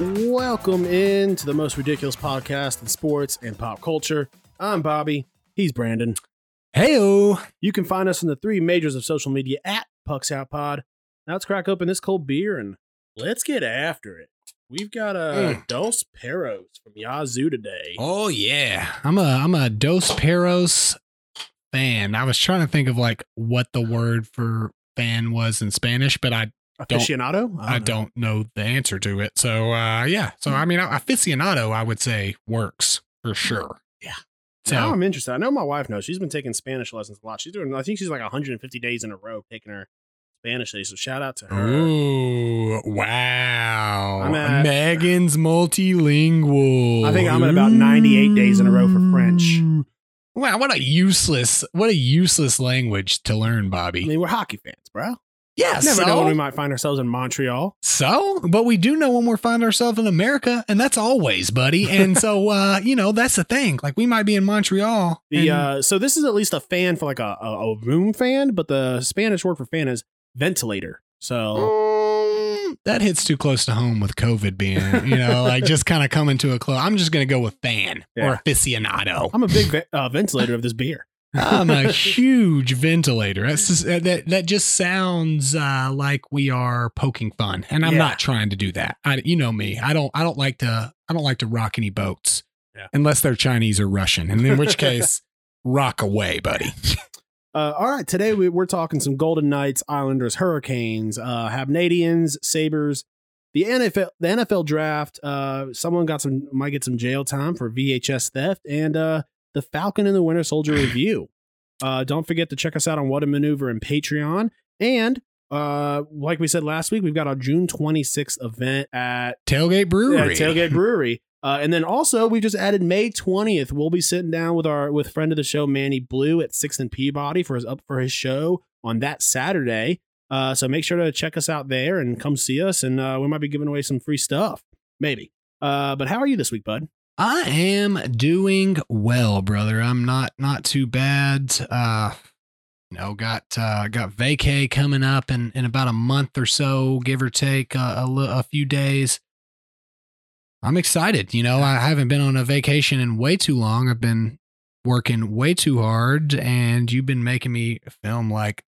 Welcome in to the most ridiculous podcast in sports and pop culture. I'm Bobby. He's Brandon. Heyo. You can find us in the three majors of social media at Pucks Out Pod. Now let's crack open this cold beer and let's get after it. We've got a Mm. Dos Perros from Yazoo today. Oh yeah. I'm a I'm a Dos Perros fan. I was trying to think of like what the word for fan was in Spanish, but I Aficionado? I know. don't know the answer to it. So uh yeah. So I mean aficionado I would say works for sure. Yeah. So now I'm interested. I know my wife knows. She's been taking Spanish lessons a lot. She's doing, I think she's like 150 days in a row taking her Spanish days. So shout out to her. Ooh, wow. I'm at- Megan's multilingual. I think I'm at about 98 days in a row for French. Wow, what a useless, what a useless language to learn, Bobby. I mean, we're hockey fans, bro. Yeah, Never so, know when we might find ourselves in Montreal. so, but we do know when we're finding ourselves in America, and that's always, buddy. And so, uh, you know, that's the thing. Like we might be in Montreal. The and- uh, so this is at least a fan for like a, a, a room fan, but the Spanish word for fan is ventilator. So Mm, that hits too close to home with COVID being, you know, like just kind of coming to a close. I'm just gonna go with fan Yeah. or aficionado. I'm a big uh, ventilator of this beer. I'm a huge ventilator. That's just, that that just sounds uh, like we are poking fun, and I'm Yeah. not trying to do that. I, you know me. I don't. I don't like to. I don't like to rock any boats, Yeah. unless they're Chinese or Russian, and in which case, rock away, buddy. Uh, all right, today we, we're talking some Golden Knights, Islanders, Hurricanes, uh, Habnadians, Sabres, the NFL, the NFL draft. Uh, someone got some might get some jail time for VHS theft, and uh, the Falcon and the Winter Soldier review. Uh, don't forget to check us out on What a Maneuver and Patreon, and uh, like we said last week, we've got our June 26th event at Tailgate Brewery. yeah, Tailgate Brewery. Uh, and then also we just added May 20th. We'll be sitting down with our with friend of the show Manny Blue at Sixth and Peabody for his up for his show on that Saturday. Uh, so make sure to check us out there and come see us. And uh, we might be giving away some free stuff, maybe. Uh, but how are you this week, bud? I am doing well, brother. I'm not not too bad. Uh you know, got uh got vacay coming up in in about a month or so, give or take uh, a a few days. I'm excited. You know, I haven't been on a vacation in way too long. I've been working way too hard and you've been making me film like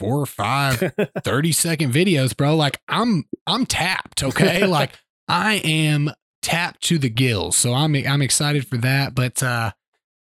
four or five 30 second videos, bro. Like I'm I'm tapped, okay? like I am tapped to the gills. So I'm I'm excited for that. But uh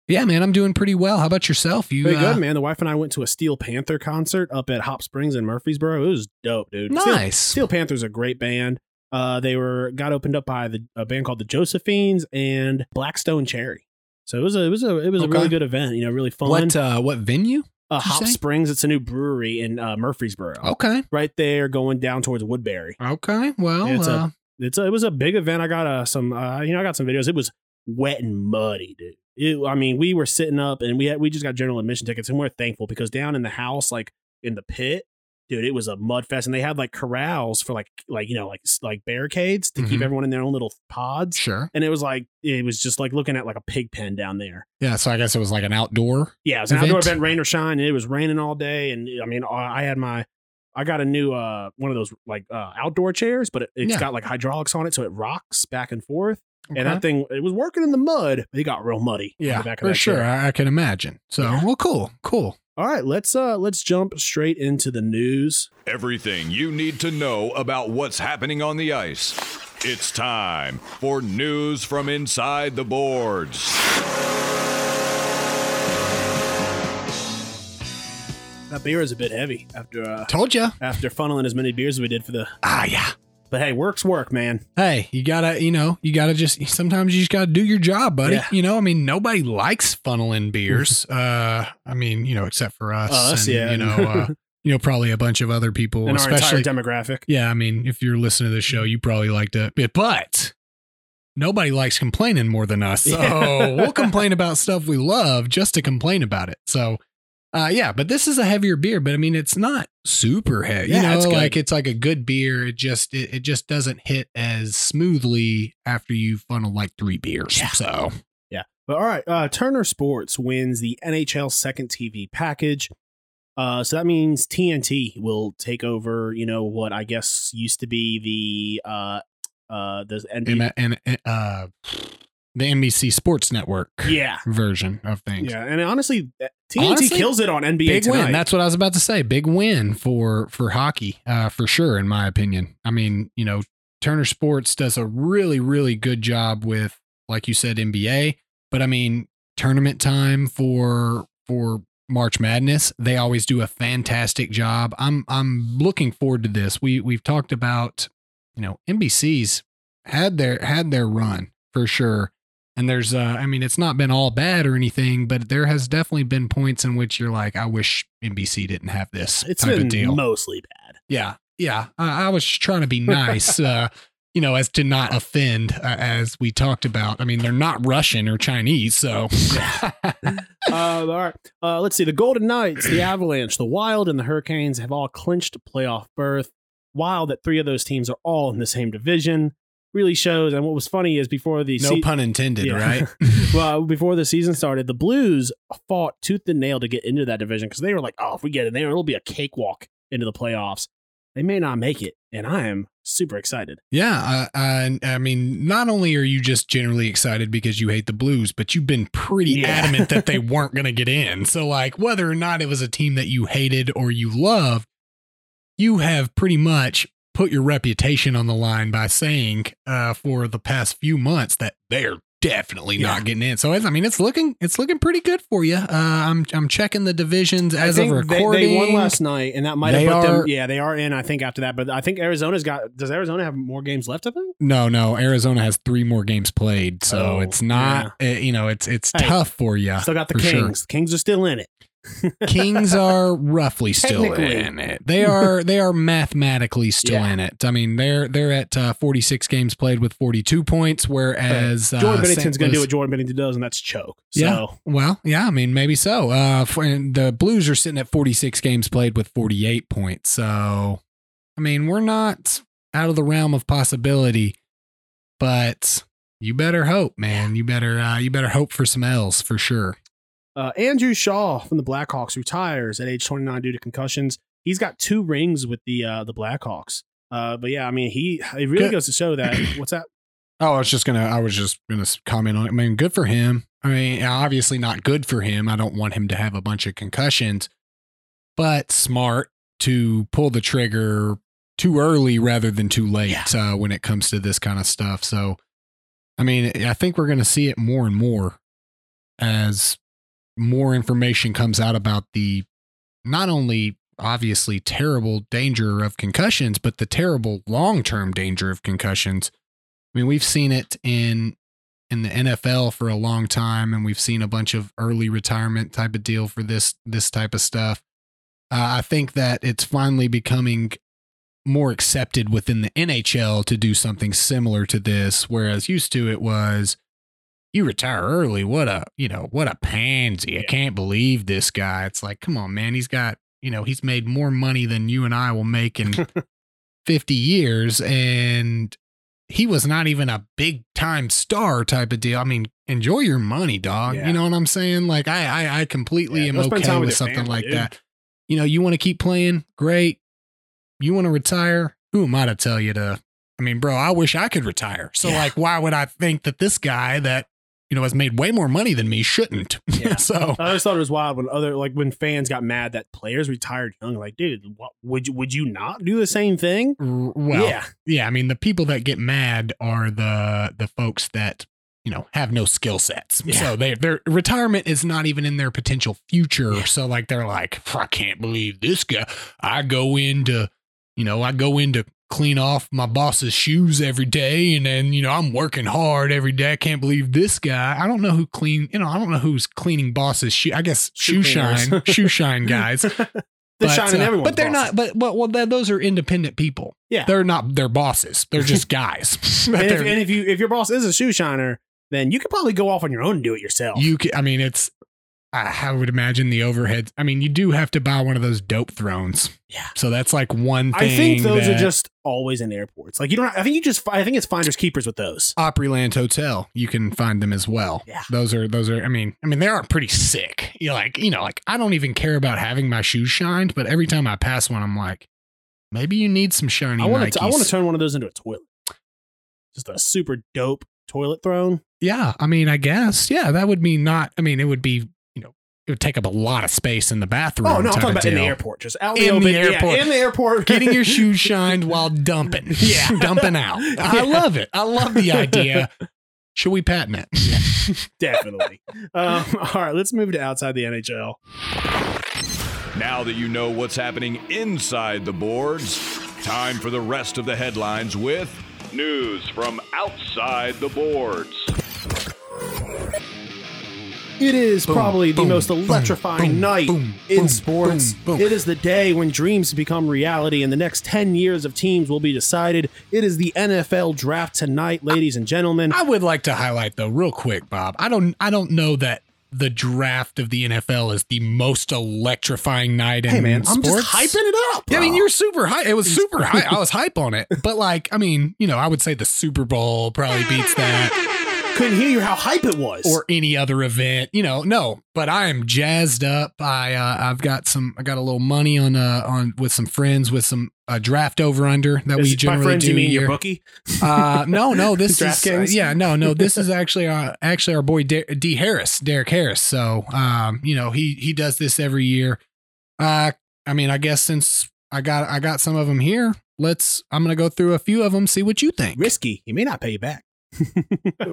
yeah, man, I'm doing pretty well. How about yourself? You Pretty uh, good, man. The wife and I went to a Steel Panther concert up at Hop Springs in Murfreesboro. It was dope, dude. Steel- nice. Steel Panther's a great band. Uh, they were got opened up by the, a band called the Josephines and Black Stone Cherry. So it was a it was a it was a really good event. You know, really fun. what uh what venue? uh, Hop say? Springs. It's a new brewery in uh, Murfreesboro, Okay. right there, going down towards Woodbury. Okay. Well, Yeah, it's a- uh, It's a, it was a big event. I got uh, some uh, you know I got some videos. It was wet and muddy, dude. It, I mean, we were sitting up and we had we just got general admission tickets, and we're thankful because down in the house, like in the pit, dude, it was a mud fest, and they had like corrals for like like you know like like barricades to keep Mhm. everyone in their own little pods. sure. And it was like it was just like looking at like a pig pen down there. Yeah, so I guess it was like an outdoor. Yeah, it was an outdoor Event? event, rain or shine. And it was raining all day, and I mean, I had my, I got a new uh one of those like uh outdoor chairs, but it, it's Yeah. got like hydraulics on it, so it rocks back and forth. Okay. And that thing, it was working in the mud. But it got real muddy. yeah, the back of for that sure. chair. I, I can imagine. So, Yeah. well, cool, cool. All right, let's uh let's jump straight into the news. Everything you need to know about what's happening on the ice. It's time for news from inside the boards. That beer is a bit heavy after uh Told you. after funneling as many beers as we did for the. Ah, yeah. But hey, work's work, man. Hey, you gotta, you know, you gotta just sometimes you just gotta do your job, buddy. Yeah. You know, I mean, nobody likes funneling beers. uh, I mean, you know, except for us, Us, and, yeah. You know, uh, you know, probably a bunch of other people, And our entire especially. demographic. yeah, I mean, if you're listening to this show, you probably like to. But nobody likes complaining more than us. So Yeah. we'll complain about stuff we love just to complain about it. So uh yeah, but this is a heavier beer, but I mean it's not super heavy. Yeah, you know, it's good. like it's like a good beer. It just it, it just doesn't hit as smoothly after you funnel like three beers. Yeah. So Yeah. But all right, uh, Turner Sports wins the NHL second TV package. Uh, so that means TNT will take over, you know, what I guess used to be the uh uh the NBA. and, and uh the NBC Sports Network yeah. version of things. Yeah. And honestly, uh, TNT Honestly, kills it on NBA big tonight. win. That's what I was about to say. Big win for for hockey, uh, for sure, in my opinion. I mean, you know, Turner Sports does a really, really good job with, like you said, NBA. But I mean, tournament time for for March Madness, they always do a fantastic job. I'm I'm looking forward to this. We we've talked about, you know, NBC's had their had their run for sure. And there's, uh, I mean, it's not been all bad or anything, but there has definitely been points in which you're like, I wish NBC didn't have this it's type been of deal. mostly bad. yeah, yeah. I, I was trying to be nice, uh, you know, as to not offend, uh, as we talked about. I mean, they're not Russian or Chinese, so uh, all right. Uh, let's see. The Golden Knights, the Avalanche, the Wild, and the Hurricanes have all clinched a playoff berth. Wild that three of those teams are all in the same division. Really shows. And what was funny is before the no se- pun intended, Yeah. right? well, before the season started, the Blues fought tooth and nail to get into that division because they were like, "Oh, if we get in there, it'll be a cakewalk into the playoffs." They may not make it, and I am super excited. Yeah, uh, uh, I mean, not only are you just generally excited because you hate the Blues, but you've been pretty Yeah. adamant that they weren't going to get in. So, like, whether or not it was a team that you hated or you loved, you have pretty much put your reputation on the line by saying uh, for the past few months that they're definitely Yeah. not getting in. So, it's, I mean, it's looking it's looking pretty good for you. Uh, I'm I'm checking the divisions as I think of recording. They, won last night, and that might have put are- them. Yeah, they are in. I think after that, but I think Arizona's got. Does Arizona have more games left? I think. No, no. Arizona has three more games played, so Oh, it's not. uh, you know, it's it's Hey, tough for you. Still got the for sure. Kings. The Kings are still in it. Kings are roughly still in it. They are they are mathematically still Yeah. in it. I mean, they're they're at uh, 46 games played with 42 points, whereas uh, Jordan Binnington's going to do what Jordan Binnington does, and that's choke. So Yeah. Well, yeah, I mean, maybe so. Uh, for, and the Blues are sitting at 46 games played with 48 points. So, I mean, we're not out of the realm of possibility, but you better hope, man. You better, uh, you better hope for some L's for sure. Uh, Andrew Shaw from the Blackhawks retires at age 29 due to concussions. He's got two rings with the uh, the Blackhawks. Uh, but yeah, I mean, he it really Good. goes to show that. What's that? Oh, I was just gonna, I was just gonna comment on it. I mean, good for him. I mean, obviously not good for him. I don't want him to have a bunch of concussions, but smart to pull the trigger too early rather than too late uh, when it comes to this kind of stuff. So, I mean, I think we're going to see it more and more as more information comes out about the not only obviously terrible danger of concussions, but the terrible long term danger of concussions. I mean, we've seen it in in the NFL for a long time, and we've seen a bunch of early retirement type of deal for this this type of stuff. Uh, I think that it's finally becoming more accepted within the NHL to do something similar to this, whereas used to it was you retire early. What a you know what a pansy! I can't believe this guy. It's like, come on, man. He's got you know he's made more money than you and I will make in fifty years, and he was not even a big time star type of deal. I mean, enjoy your money, dog. Yeah. You know what I'm saying? Like I I, I completely Yeah, am okay with, with something family, like dude. that. You know, you want to keep playing, great. You want to retire? Who am I to tell you to? I mean, bro, I wish I could retire. So Yeah. like, why would I think that this guy that you know has made way more money than me shouldn't? Yeah. so I always thought it was wild when other like when fans got mad that players retired young. Like, dude, what, would you would you not do the same thing? well, yeah, yeah, I mean, the people that get mad are the the folks that you know have no skill sets. Yeah. So they their retirement is not even in their potential future. Yeah. So like they're like, I can't believe this guy. I go into, you know, I go into clean off my boss's shoes every day and then you know i'm working hard every day i can't believe this guy i don't know who clean you know i don't know who's cleaning boss's shoe i guess shoe, Shoe shine shoe shine guys They But, shining in uh, everyone's but they're not. bosses. But well, well, those are independent people. Yeah. they're not. They're bosses. They're just guys. And, if, they're- and if you if your boss is a shoe shiner, then you could probably go off on your own and do it yourself. you, ca- I mean, it's. I I would imagine the overhead. I mean, you do have to buy one of those dope thrones. Yeah. So that's like one thing. I think those are just always in airports. Like you don't. I think you just. I think it's finders keepers with those. Opryland Hotel. You can find them as well. Yeah. Those are those are. I mean, I mean, they are pretty sick. You like, you know, like I don't even care about having my shoes shined, but every time I pass one, I'm like, maybe you need some shiny. I want to. I want to turn one of those into a toilet. Just a super dope toilet throne. Yeah, I mean, I guess. Yeah, that would be not. I mean, it would be. You know, it would take up a lot of space in the bathroom. Oh no, I'm talking of about in the airport. Just out in, In the, the airport. Yeah, in the airport. Getting your shoes shined while dumping. Yeah. dumping out. I love it. I love the idea. Should we patent it? Definitely. um, all right, let's move to outside the NHL. Now that you know what's happening inside the boards, time for the rest of the headlines with news from outside the boards. It is Boom, probably the most electrifying boom, night boom, in boom, sports. boom, boom. It is the day when dreams become reality and the next 10 years of teams will be decided. It is the NFL draft tonight, ladies and gentlemen. I would like to highlight though, real quick, Bob. I don't I don't know that the draft of the NFL is the most electrifying night in Hey man, I'm just hyping it up. Yeah, I mean, you're super high. It was super high. I was hype on it. But like, I mean, you know, I would say the Super Bowl probably beats that couldn't hear you how hype it was. or any other event. You know, no. But I am jazzed up. I uh, I've got some. I got a little money on uh on with some friends with some uh, draft over under that we Is- by generally friends, do you mean a your bookie? Uh, no, no, this is uh, yeah, no, no, this is actually uh, actually our boy D-, D Harris, Derek Harris. So, um, you know, he he does this every year. Uh, I mean, I guess since I got I got some of them here, let's I'm gonna go through a few of them, see what you think. Risky. He may not pay you back.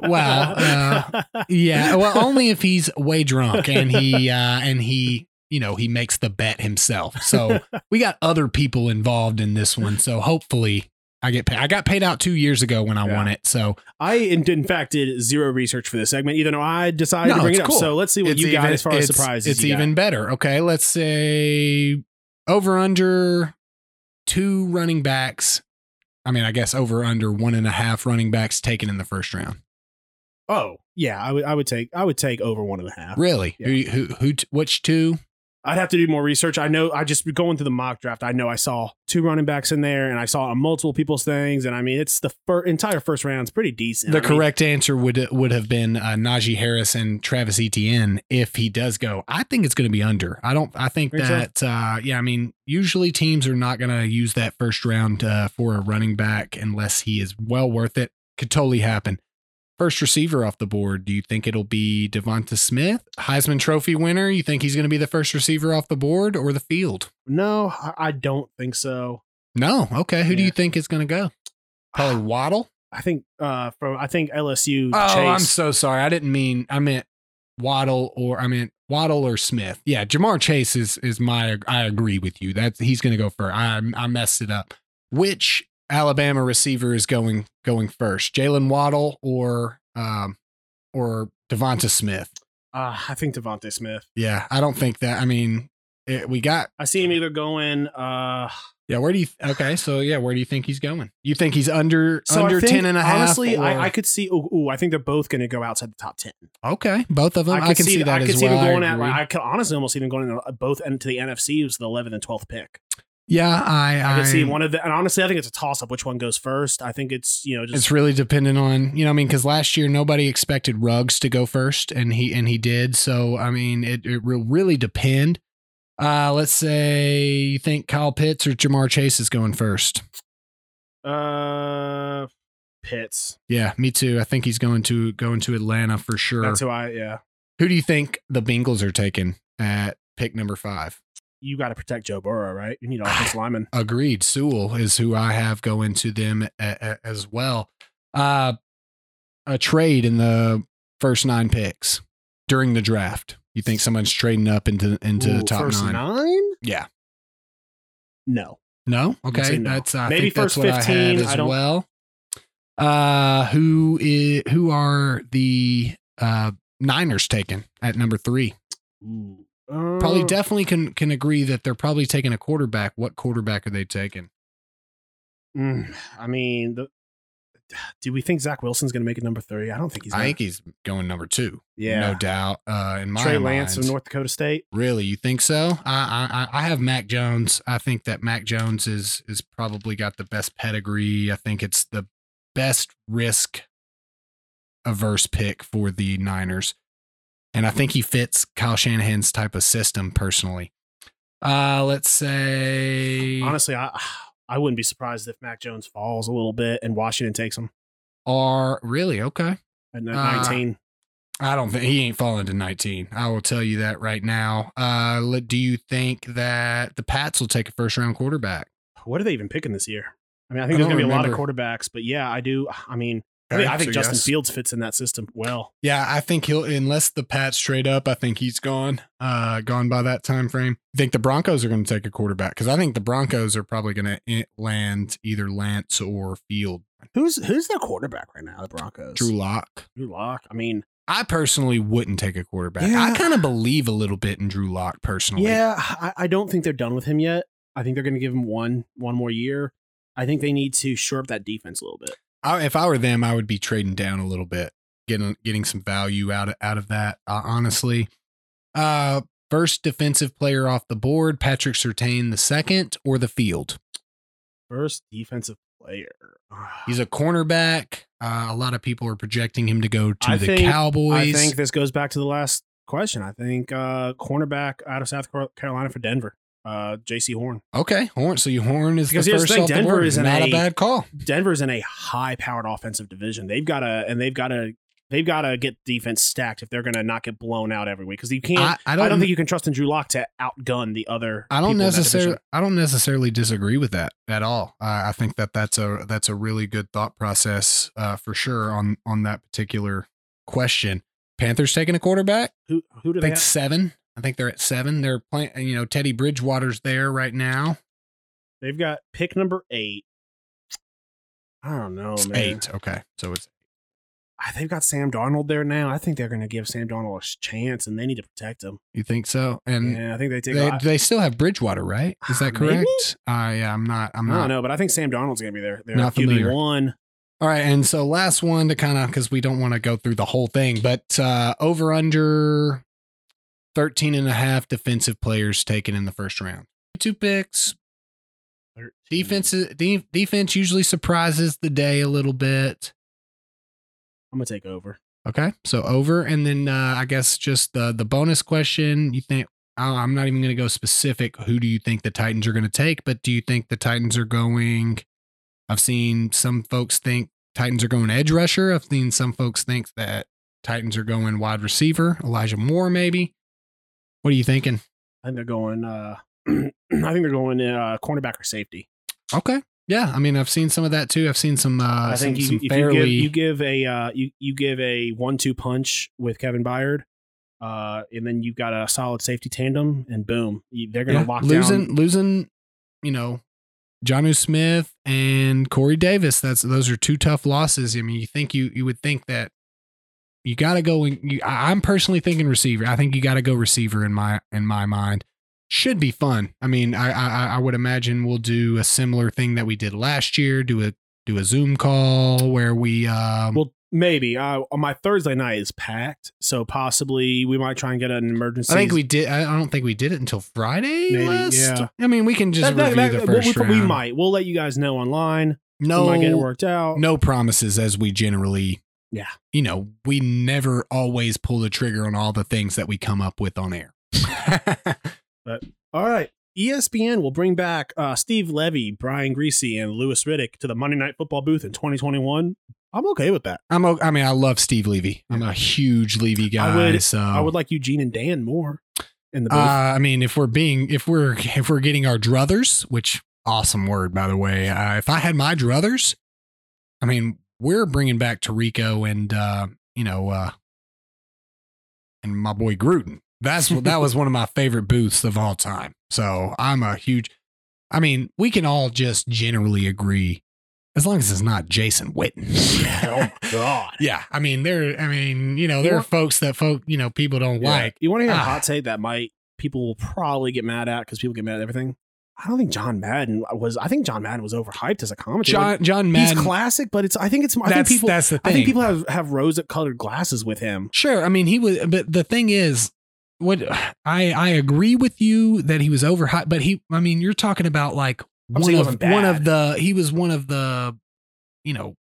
Well, uh, Yeah, well, only if he's way drunk and he uh, and he you know he makes the bet himself. So we got other people involved in this one. So hopefully. I get paid. I got paid out two years ago when I Yeah. won it. So I, in, in fact, did zero research for this segment, even though I decided No, to bring it up. cool. So let's see what it's you got as far as surprises. It's you got. even better. Okay, let's say over under two running backs. I mean, I guess over under one and a half running backs taken in the first round. Oh, yeah. I would. I would take. I would take over one and a half. Really? Yeah. Who? Who? Who? Which two? I'd have to do more research. I know. I just going through the mock draft. I know I saw two running backs in there, and I saw multiple people's things. And I mean, it's the fir- entire first round's pretty decent. The I mean, correct answer would would have been uh, Najee Harris and Travis Etienne if he does go. I think it's going to be under. I don't. I think that. Uh, yeah, I mean, usually teams are not going to use that first round uh, for a running back unless he is well worth it. Could totally happen. First receiver off the board. Do you think it'll be Devonta Smith, Heisman Trophy winner? You think he's going to be the first receiver off the board or the field? No, I, don't think so. No. Okay. Who do you think is going to go? Probably Waddle. I think uh from I think LSU. Oh, Chase, I'm so sorry. I didn't mean. I meant Waddle or I meant Waddle or Smith. Yeah, Ja'Marr Chase is is my. I agree with you. That's he's going to go first. I I messed it up. Which Alabama receiver is going going first? Jaylen Waddle or um or Devonta Smith? Uh, I think Devonta Smith. Yeah, I don't think that. I mean, it, we got. I see him either going. Uh, Yeah, where do you? Okay, so yeah, where do you think he's going? You think he's under so under I think, 10 and a half? Honestly, I, I could see. Ooh, ooh, I think they're both going to go outside the top ten. okay, both of them. I, could can see, that I as see well. them I going at. I could honestly almost see them going in, both into the NFC. It was the 11th and 12th pick. Yeah, I I, could see one of the. And honestly, I think it's a toss up. Which one goes first? I think it's you know just it's really dependent on you know I mean because last year nobody expected Ruggs to go first and he and he did so I mean it it will really depend. Uh, let's say you think Kyle Pitts or Ja'Marr Chase is going first. uh Pitts. Yeah, me too. I think he's going to going to Atlanta for sure. That's who I. Yeah, Who do you think the Bengals are taking at pick number five? You got to protect Joe Burrow, right? You need offensive lineman. Agreed. Sewell is who I have going to them a, a- as well. Uh, a trade in the first nine picks during the draft. You think someone's trading up into into the top first nine? nine? Yeah. No. No. Okay. no. That's I Maybe think that's first what I 15, had I as don't- well. Uh, who is who are the uh Niners taking at number three? Ooh. Probably Uh, definitely can can agree that they're probably taking a quarterback. What quarterback are they taking? mm, I mean, the, do we think Zach Wilson's going to make it number three? I don't think he's. I think he's going number two. Yeah. no doubt. Uh, in my Trey Lance mind. of North Dakota State. Really, you think so? I, I I have Mac Jones. I think that Mac Jones is is probably got the best pedigree. I think it's the best risk averse pick for the Niners, and I think he fits Kyle Shanahan's type of system personally. Uh, let's say Honestly, I I wouldn't be surprised if Mac Jones falls a little bit and Washington takes him are really okay. at Uh, 19. I don't think he ain't falling to 19. I will tell you that right now. Uh, do you think that the Pats will take a first round quarterback? what are they even picking this year? I mean, I think I there's going to be a lot of quarterbacks, but yeah, I do. I mean, I think, I think So Justin yes. Fields fits in that system well. Yeah, I think he'll unless the Pats trade up, I think he's gone. Uh gone by that time frame. I think the Broncos are going to take a quarterback cuz I think the Broncos are probably going to land either Lance or Field. Who's who's their quarterback right now? The Broncos. Drew Lock. Drew Lock. I mean, I personally wouldn't take a quarterback. Yeah. I kind of believe a little bit in Drew Lock personally. yeah, I, I don't think they're done with him yet. I think they're going to give him one one more year. I think they need to shore up that defense a little bit. I, if I were them, I would be trading down a little bit, getting getting some value out of out of that. Uh, honestly, uh, first defensive player off the board: Patrick Surtain the second or the field. First defensive player. He's a cornerback. Uh, a lot of people are projecting him to go to I the think- Cowboys. I think this goes back to the last question. I think uh, cornerback out of South Carolina for Denver, uh, Jaycee Horn. okay, Horn. So you Horn is Because the here's the first thing, the Denver board. is not a, a- bad call. Denver's in a high-powered offensive division. They've got to and they've got to they've got to get defense stacked if they're going to not get blown out every week. Because you can't. I, I I don't. don't, think you can trust in Drew Lock to outgun the other. I don't people in that necessarily. I don't necessarily disagree with that at all. Uh, I think that that's a that's a really good thought process uh, for sure on on that particular question. Panthers taking a quarterback. Who who do I they think have? seven. I think they're at seven. They're playing. You know, Teddy Bridgewater's there right now. They've got pick number eight. I don't know, man. eight. Okay, so it's They've got Sam Darnold there now. I think they're going to give Sam Darnold a chance, and they need to protect him. you think so? And yeah, I think they take. they, I, they still have Bridgewater, right? Is that correct? Uh, yeah, I'm not. I'm I not. don't know, but I think Sam Darnold's going to be there. They're Not familiar. one. All right, and so last one to kind of because we don't want to go through the whole thing, but uh over under 13 and a half defensive players taken in the first round. Two picks. Defense de- defense usually surprises the day a little bit. I'm going to take over. Okay, so over, and then uh, I guess just the the bonus question. You think I'm not even going to go specific. Who do you think the Titans are going to take? But do you think the Titans are going? I've seen some folks think Titans are going edge rusher. I've seen some folks think that Titans are going wide receiver. Elijah Moore, maybe. What are you thinking? I think they're going. Uh, I think they're going uh, cornerback or safety. Okay, yeah. I mean, I've seen some of that too. I've seen some. Uh, I think some, you, some if you give you give a uh, you you give a one-two punch with Kevin Byard, uh, and then you've got a solid safety tandem, and boom, they're going to Yeah, lock losing down. losing you know Jonnu Smith and Corey Davis that's those are two tough losses I mean you think you you would think that you got to go and you, I- I'm personally thinking receiver I think you got to go receiver in my in my mind should be fun I mean I, I I would imagine we'll do a similar thing that we did last year do a do a Zoom call where we um Well, maybe. Uh, my Thursday night is packed, so possibly we might try and get an emergency. I think we did I I don't think we did it until Friday Maybe, last- yeah. I mean we can just That- that- review that- the first we, we might. We'll let you guys know online. no we might get it worked out. no promises as we generally Yeah. you know we never always pull the trigger on all the things that we come up with on air but All right. ESPN will bring back uh, Steve Levy, Brian Griese, and Louis Riddick to the Monday Night Football booth in 2021. I'm okay with that. i'm o- i mean i love steve levy i'm a huge levy guy I would- so I would like Eugene and Dan more in the booth. uh, i mean if we're being if we're if we're getting our druthers which awesome word by the way uh, if i had my druthers i mean we're bringing back Tirico and uh you know uh and my boy Gruden. That's what that was one of my favorite booths of all time. So I'm a huge I mean, we can all just generally agree as long as it's not Jason Witten. oh God. yeah. I mean, there I mean, you know, there are folks that folk, you know, people don't Yeah. like. You want to hear a Ah. hot take that might people will probably get mad at because people get mad at everything. I don't think John Madden was. I think John Madden was overhyped as a commentator. John John Madden, He's classic, but it's. I think it's. I think that's people. that's the I think people have have rose colored glasses with him. Sure. I mean, he was, but the thing is, what I I agree with you that he was overhyped, but he, I mean, you're talking about like I'm one of one of the he was one of the, you know,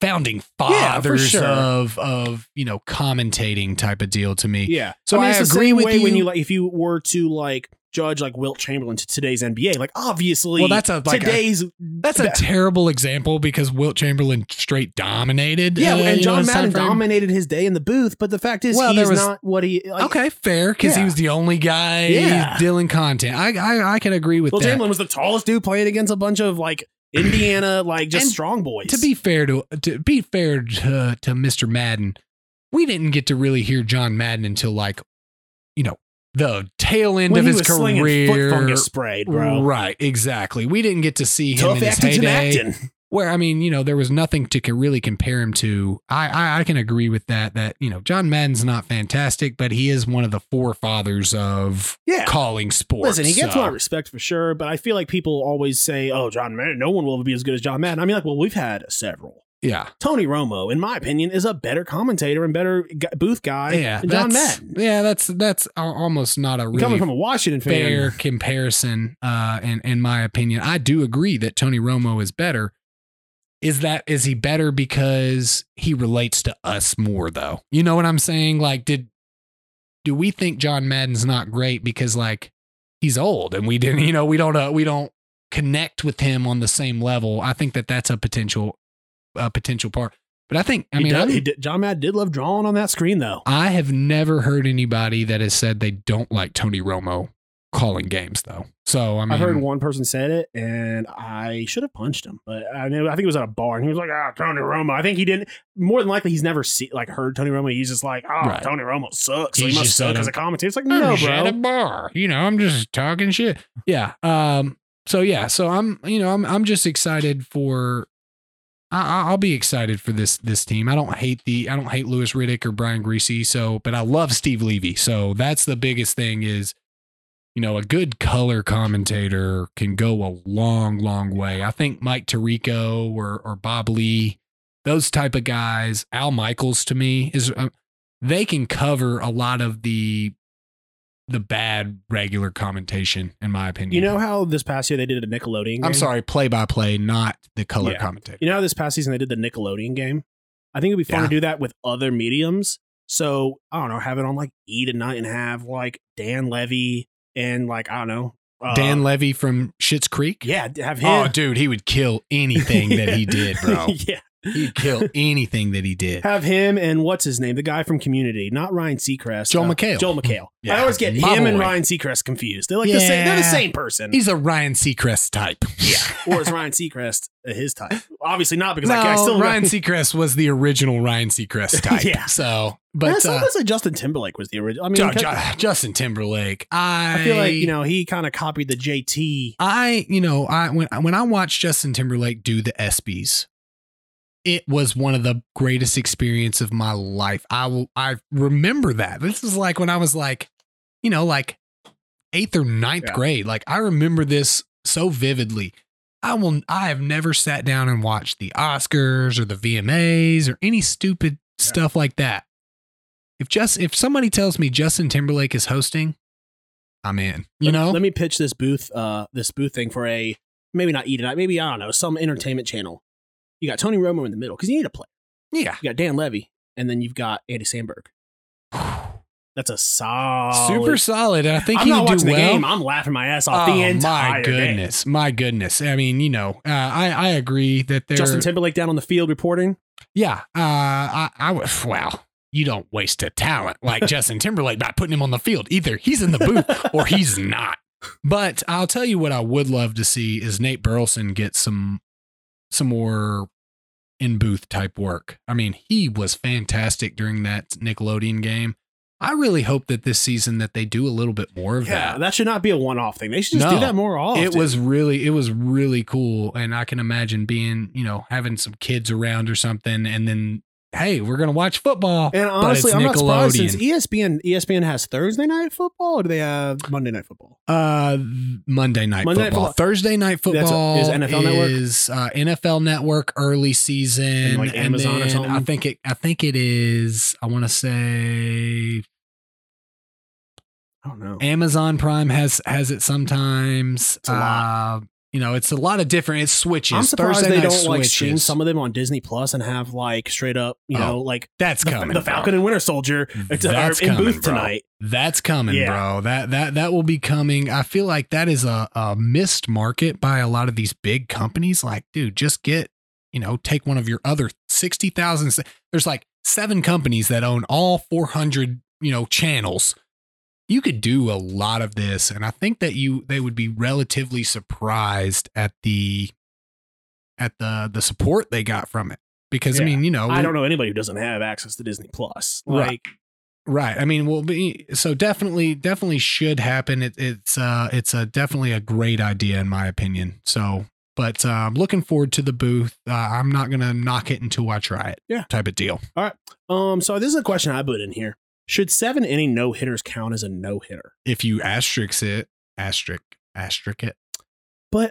founding Yeah, fathers sure. of of you know commentating type of deal to me. Yeah. So I it's the agree with way when you. you like if you were to like judge like Wilt Chamberlain to today's NBA, like obviously Well, that's a like a, today's that's a terrible example because Wilt Chamberlain straight dominated. yeah, uh, and you know, John Madden dominated his day in the booth, but the fact is Well, he's was- not what he like, Okay, fair, because he was the only guy Yeah. dealing content. I I, I can agree with Wilt that. Chamberlain was the tallest dude playing against a bunch of like Indiana like just And strong boys. to be fair to to be fair to, to Mr. Madden, we didn't get to really hear John Madden until like, you know, the tail end when of he his career. foot fungus sprayed, bro. Right, exactly. We didn't get to see him in his heyday. Where I mean, you know, there was nothing to really compare him to. I, I I can agree with that. That you know, John Madden's not fantastic, but he is one of the forefathers of Yeah. calling sports. Listen, he gets so- my respect for sure, but I feel like people always say, "Oh, John Madden, no one will ever be as good as John Madden." I mean, like, well, we've had several. Yeah, Tony Romo, in my opinion, is a better commentator and better booth guy yeah. than John Madden. Yeah, that's that's almost not a really Coming from a Washington fair fan, comparison uh in in my opinion. I do agree that tony romo is better. Is that is he better because he relates to us more though? You know what i'm saying? Like did do we think john madden's not great because like he's old and we didn't you know we don't uh, we don't connect with him on the same level? I think that that's a potential a potential part but i think i he mean does- he did, John Madden did love drawing on that screen, though. I have never heard anybody that has said they don't like Tony Romo calling games though. So I mean, I've heard one person said it, and I should have punched him, but I know I think it was at a bar, and he was like, "Ah, Tony Romo." I think he didn't. More than likely, he's never see, like heard Tony Romo. He's just like, "Oh, Right. Tony Romo sucks. So he must suck as a- commentator." It's like, I'm no, just at a bro. bar. You know, I'm just talking shit. Yeah. Um. So yeah. So I'm. You know, I'm. I'm just excited for. I, I- I'll be excited for this this team. I don't hate the. I don't hate Louis Riddick or Brian Griese. So, but I love Steve Levy. So that's the biggest thing. Is you know a good color commentator can go a long, long way. I think Mike Tirico or or Bob Lee, those type of guys. Al Michaels to me is. Uh, they can cover a lot of the the bad regular commentation, in my opinion. You know how this past year they did a Nickelodeon game? I'm sorry, play by play, not the color Yeah. commentator. You know how this past season they did the Nickelodeon game? I think it'd be fun Yeah. to do that with other mediums. So I don't know, have it on like E tonight and have like Dan Levy and like I don't know uh, Dan Levy from Schitt's Creek. Yeah, have him. Oh, dude, he would kill anything that he did, bro. yeah, He'd kill anything that he did. have him and what's his name, the guy from Community, not Ryan Seacrest, Joel uh, McHale. Joel McHale. Yeah, I always get my him and. Ryan Seacrest confused. They're like the same. They're the same person. He's a Ryan Seacrest type. yeah, or is Ryan Seacrest uh, his type? Obviously not because no, I, I still Ryan Seacrest was the original Ryan Seacrest type. Yeah. So, But some uh, like Justin Timberlake was the original. I mean, ca- Ju- Justin Timberlake. I, I feel like you know he kind of copied the JT. I, you know, I when when I watched Justin Timberlake do the ESPYS, it was one of the greatest experience of my life. I will, I remember that. This is like when I was like, you know, like eighth or ninth Yeah. grade. Like I remember this so vividly. I will. I have never sat down and watched the Oscars or the VMAs or any stupid stuff like that. If just if somebody tells me Justin Timberlake is hosting, I'm in. You Let- know, let me pitch this booth, uh, this booth thing for a maybe not eat tonight, maybe I don't know, some entertainment channel. You got Tony Romo in the middle because you need a play. yeah. You got Dan Levy, and then you've got Andy Samberg. That's a solid. super solid. and I think I'm he not would watching do the well. game. I'm laughing my ass off oh the entire my game. goodness, my goodness. I mean, you know, uh, I I agree that there. Justin Timberlake down on the field reporting. yeah, uh, I I would. Wow, you don't waste a talent like Justin Timberlake by putting him on the field. Either he's in the booth or he's not. But I'll tell you what I would love to see is Nate Burleson get some some more in booth type work. I mean, he was fantastic during that Nickelodeon game. I really hope that this season that they do a little bit more of Yeah, that. that should not be a one-off thing. They should just No. do that more often. It was really, it was really cool, and I can imagine being, you know, having some kids around or something, and then hey, we're gonna watch football. And but honestly, it's I'm not surprised since. ESPN ESPN has Thursday night football, or do they have Monday night football? Uh, Monday night Monday Night football. Football. Thursday night That's a- football is NFL Network? is, uh, NFL Network early season, And, like, Amazon or then something? I think it. I think it is. I want to say I don't know. Amazon Prime has has it sometimes. It's a lot. Uh, you know, it's a lot of different. It switches. I'm surprised Thursday they don't like stream some of them on Disney Plus and have like straight up, you Oh, know, like That's the, coming. the bro. Falcon and Winter Soldier are That's in coming, booth bro. tonight. That's coming, Yeah. bro. That that that will be coming. I feel like that is a, a missed market by a lot of these big companies. Like, dude, just get, you know, take one of your other sixty thousand. There's like seven companies that own all four hundred, you know, channels. You could do a lot of this, and I think that you they would be relatively surprised at the at the the support they got from it. Because I mean, you know, I don't know anybody who doesn't have access to Disney Plus. Right. Like, Right. I mean, well, be, so definitely, definitely should happen. It, it's, uh, it's a definitely a great idea in my opinion. So, but uh, I'm looking forward to the booth. Uh, I'm not gonna knock it until I try it. Yeah. Type of deal. All right. Um, so this is a question I put in here: Should seven inning no hitters count as a no hitter? If you asterisk it, asterisk, asterisk it. But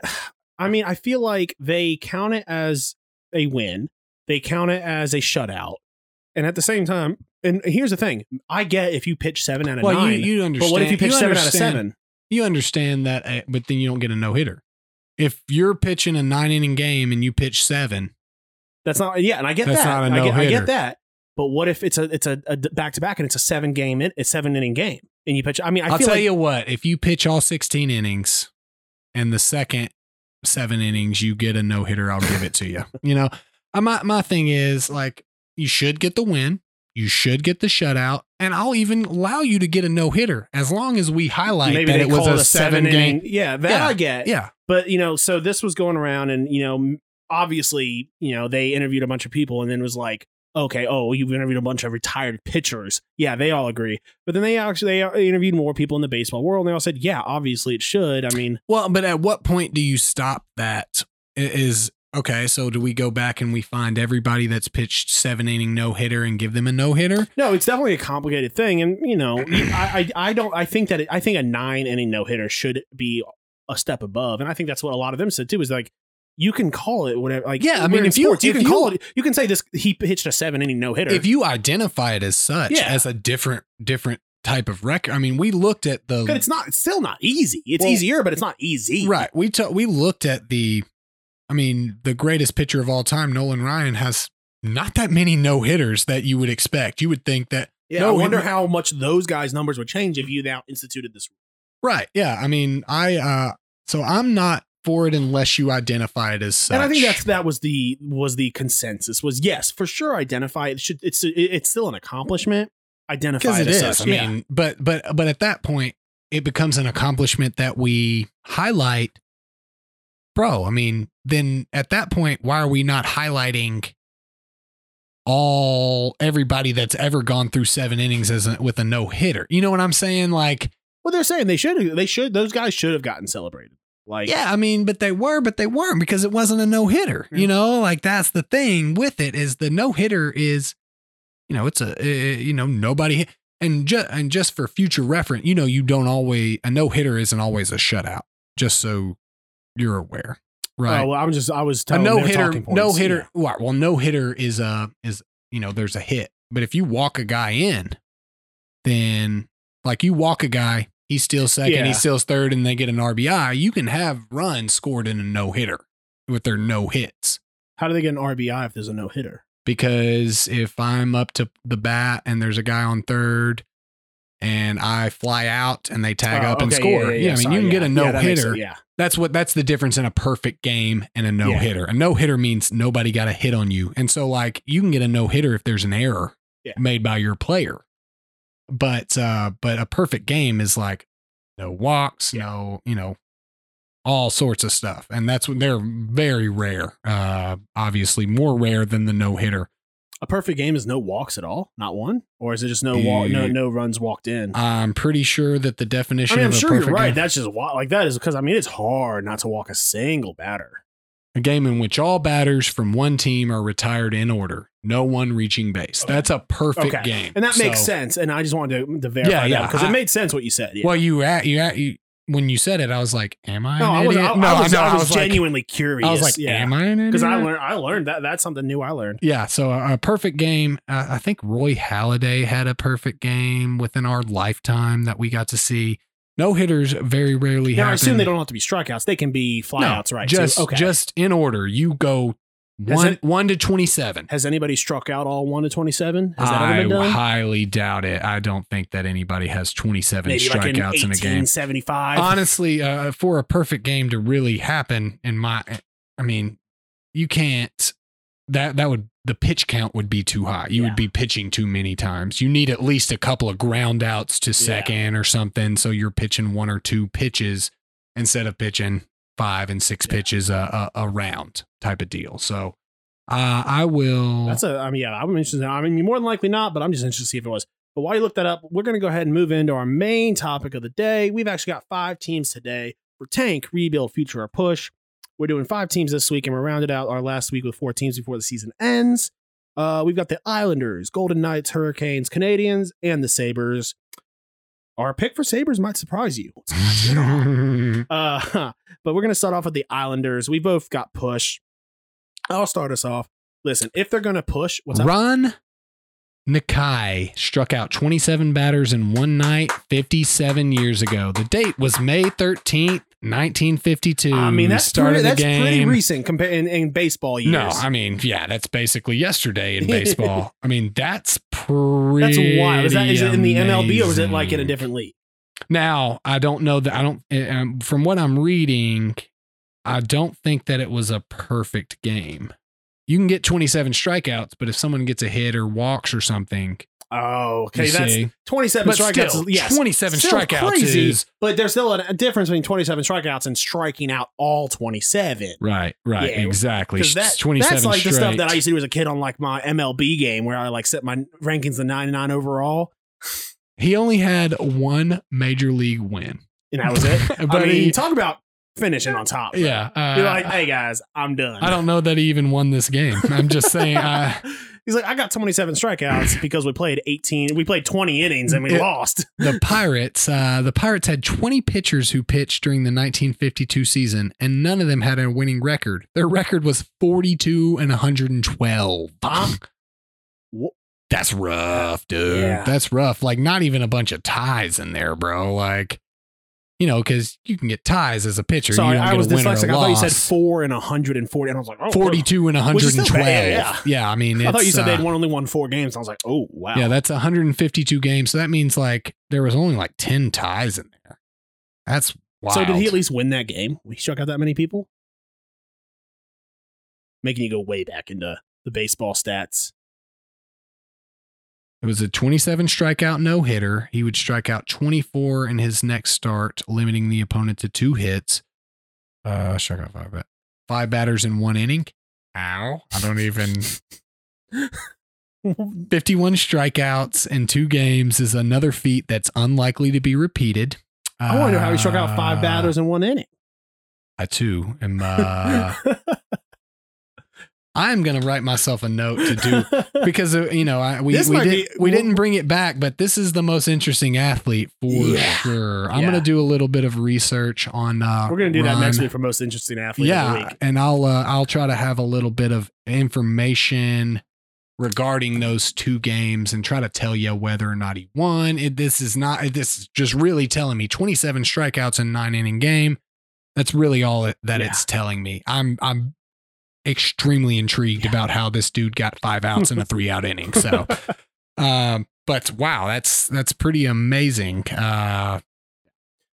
I mean, I feel like they count it as a win. They count it as a shutout, and at the same time, and here's the thing: I get if you pitch seven out of Well, nine, you, you understand. but what if you pitch seven out of seven? You understand that, uh, but then you don't get a no hitter. If you're pitching a nine inning game and you pitch seven, That's not yeah, and I get That's that. not a I, get, I no-hitter. I get that. But what if it's a it's a back to back and it's a seven game in, a seven inning game and you pitch? I mean, I I'll feel tell like you what, if you pitch all 16 innings and the second seven innings you get a no hitter, I'll give it to you. You know, uh, my, my thing is like, you should get the win, you should get the shutout, and I'll even allow you to get a no hitter as long as we highlight maybe that it was call a, a seven game. inning. Yeah, that Yeah, I get. Yeah. But you know, so this was going around, and you know, obviously, you know, they interviewed a bunch of people, and then was like, okay, oh, you've interviewed a bunch of retired pitchers. Yeah, they all agree. But then they actually they interviewed more people in the baseball world, and they all said, yeah, obviously it should. I mean, Well, but at what point do you stop that? I- Is okay, so do we go back and we find everybody that's pitched seven inning no hitter and give them a no hitter? no, it's definitely a complicated thing, and you know, I, I, I don't, I think that it, I think a nine inning no hitter should be a step above, and I think that's what a lot of them said too. Is like. You can call it whatever. Like Yeah, I mean, if you- sports, you if can you- call it. You can say this. He pitched a seven inning no hitter. if you identify it as such Yeah. as a different different type of record i mean we looked at the But it's not. It's still not easy. It's Well, easier, but it's not easy. right we took we looked at the i mean the greatest pitcher of all time nolan ryan has not that many no hitters that you would expect you would think that Yeah. No, I wonder how much those guys' numbers would change if you now instituted this. right yeah i mean i uh so i'm not for it unless you identify it as such And I think that's that was the was the consensus was yes for sure identify it should it's it's still an accomplishment. Identify it, it as is. such. i yeah. mean but but but at that point it becomes an accomplishment that we highlight. Bro i mean then at that point why are we not highlighting all everybody that's ever gone through seven innings as a, with a no hitter? You know what i'm saying? Like well they're saying they should they should those guys should have gotten celebrated like yeah i mean but they were but they weren't because it wasn't a no hitter Yeah. you know? Like that's the thing with it is the no hitter is you know it's a uh, you know nobody hit and just and just for future reference you know you don't always a no hitter isn't always a shutout just so you're aware right? Oh, well, I'm just I was a telling no hitter, no hitter well, well no hitter is a is you know there's a hit but if you walk a guy in then like you walk a guy he steals second Yeah. he steals third and they get an rbi you can have runs scored in a no hitter with their no hits How do they get an RBI if there's a no hitter? because if i'm up to the bat and there's a guy on third and i fly out and they tag Oh, up and score yeah, yeah, yeah, i mean sorry, you can get a no hitter Yeah, that's what that's the difference in a perfect game and a no hitter. A no hitter means nobody got a hit on you. And so like you can get a no hitter if there's an error made by your player. But uh but a perfect game is like no walks, no, you know, all sorts of stuff. And that's what they're very rare. Uh obviously more rare than the no hitter. a perfect game is no walks at all, not one, or is it just no walk, no no runs walked in? I'm pretty sure that the I definition mean, I'm sure you're right. game, That's just like that is because I mean it's hard not to walk a single batter. a game in which all batters from one team are retired in order. No one reaching base. That's a perfect Okay. game, And that makes sense. And I just wanted to, to verify Yeah, yeah, because it made sense what you said. Yeah. Well, you at you at you when you said it, I was like, "Am I?" no, an I was, I, idiot? I no, was, know, I was, like- genuinely curious. I was like, yeah. "Am I an idiot?" Because I learned, I learned that that's something new I learned. Yeah, so a, a perfect game. Uh, I think Roy Halladay had a perfect game within our lifetime that we got to see. No hitters very rarely Now, I assume they don't have to be strikeouts. They can be flyouts, right? too? Just okay. just in order. You go Has one it- one to twenty seven. Has anybody struck out all one to twenty-seven? Has that I ever been done? highly doubt it. I don't think that anybody has twenty seven Maybe like in strikeouts in a game. eighteen seventy-five. Honestly, uh, for a perfect game to really happen, in my, I mean, you can't. That that would the pitch count would be too high. You Yeah. would be pitching too many times. You need at least a couple of ground outs to second or something, so you're pitching one or two pitches instead of pitching five and six Yeah. pitches a, a, a round type of deal. So, uh, I will. That's a. I mean, yeah, I'm interested. I mean, more than likely not, but I'm just interested to see if it was. But while you look that up, we're going to go ahead and move into our main topic of the day. We've actually got five teams today for tank, rebuild, future, or push. We're doing five teams this week, and we're rounded out our last week with four teams before the season ends. Uh, we've got the Islanders, Golden Knights, Hurricanes, Canadiens, and the Sabres. Our pick for Sabres might surprise you. Uh, but we're going to start off with the Islanders. We both got push. I'll start us off. Listen, if they're going to push, what's up? Ron Necciai struck out 27 batters in one night 57 years ago. The date was May 13th, 1952. I mean, that's pretty, that's pretty recent compared in, in baseball years. No, I mean, yeah, that's basically yesterday in baseball. I mean, that's pretty. that's wild. Is that is it in the MLB or is it like in a different league? Now, I don't know that I don't uh, um, from what I'm reading, I don't think that it was a perfect game. You can get 27 strikeouts, but if someone gets a hit or walks or something, Oh, okay. you That's see. 27 But strikeouts. still, yes. 27 Still strikeouts crazy, is but there's still a, difference between 27 strikeouts and striking out all 27. right, right, Yeah, exactly. That, 27 that's like the stuff that I used to do as a kid on like my MLB game where I like set my rankings to 99 overall. He only had one major league win. And that was it. But I mean, he- talk about finishing on top. Yeah, uh, You're like, hey guys, I'm done. I don't know that he even won this game. I'm just saying. Uh, He's like, I got 27 strikeouts because we played 18. We played 20 innings and we It- lost. the Pirates, uh, the Pirates had 20 pitchers who pitched during the 1952 season, and none of them had a winning record. Their record was 42 and 112. Huh? That's rough, dude. Yeah. That's rough. Like, not even a bunch of ties in there, bro. Like, you know, because you can get ties as a pitcher. Sorry, you don't I get was a win or a dyslexic. I thought you said four and 140. And I was like, oh, 42 and Which is still 112. bad, yeah. I mean, I thought you said uh, they'd won, only won four games. I was like, oh, wow. Yeah, that's 152 games. So that means like there was only like 10 ties in there. That's wild. So did he at least win that game? He struck out that many people? Making you go way back into the baseball stats. It was a 27 strikeout no hitter. He would strike out 24 in his next start, limiting the opponent to two hits. Uh, struck out five, bat- five batters in one inning. Ow. I don't even. 51 strikeouts in two games is another feat that's unlikely to be repeated. I wonder how he struck out five Uh, batters in one inning. I too am. Uh, I'm gonna write myself a note to do because uh, you know I, we This we, did, be- we didn't bring it back, but this is the most interesting athlete for Yeah. sure. I'm Yeah. gonna do a little bit of research on. Uh, We're gonna do that next week for most interesting athlete of the Yeah, week. and I'll uh, I'll try to have a little bit of information regarding those two games and try to tell you whether or not he won. It, this is not. This is just really telling me 27 strikeouts in nine inning game. That's really all it, that Yeah. it's telling me. I'm I'm extremely intrigued Yeah. about how this dude got five outs in a three out inning. So, um, but wow, that's that's pretty amazing. Uh,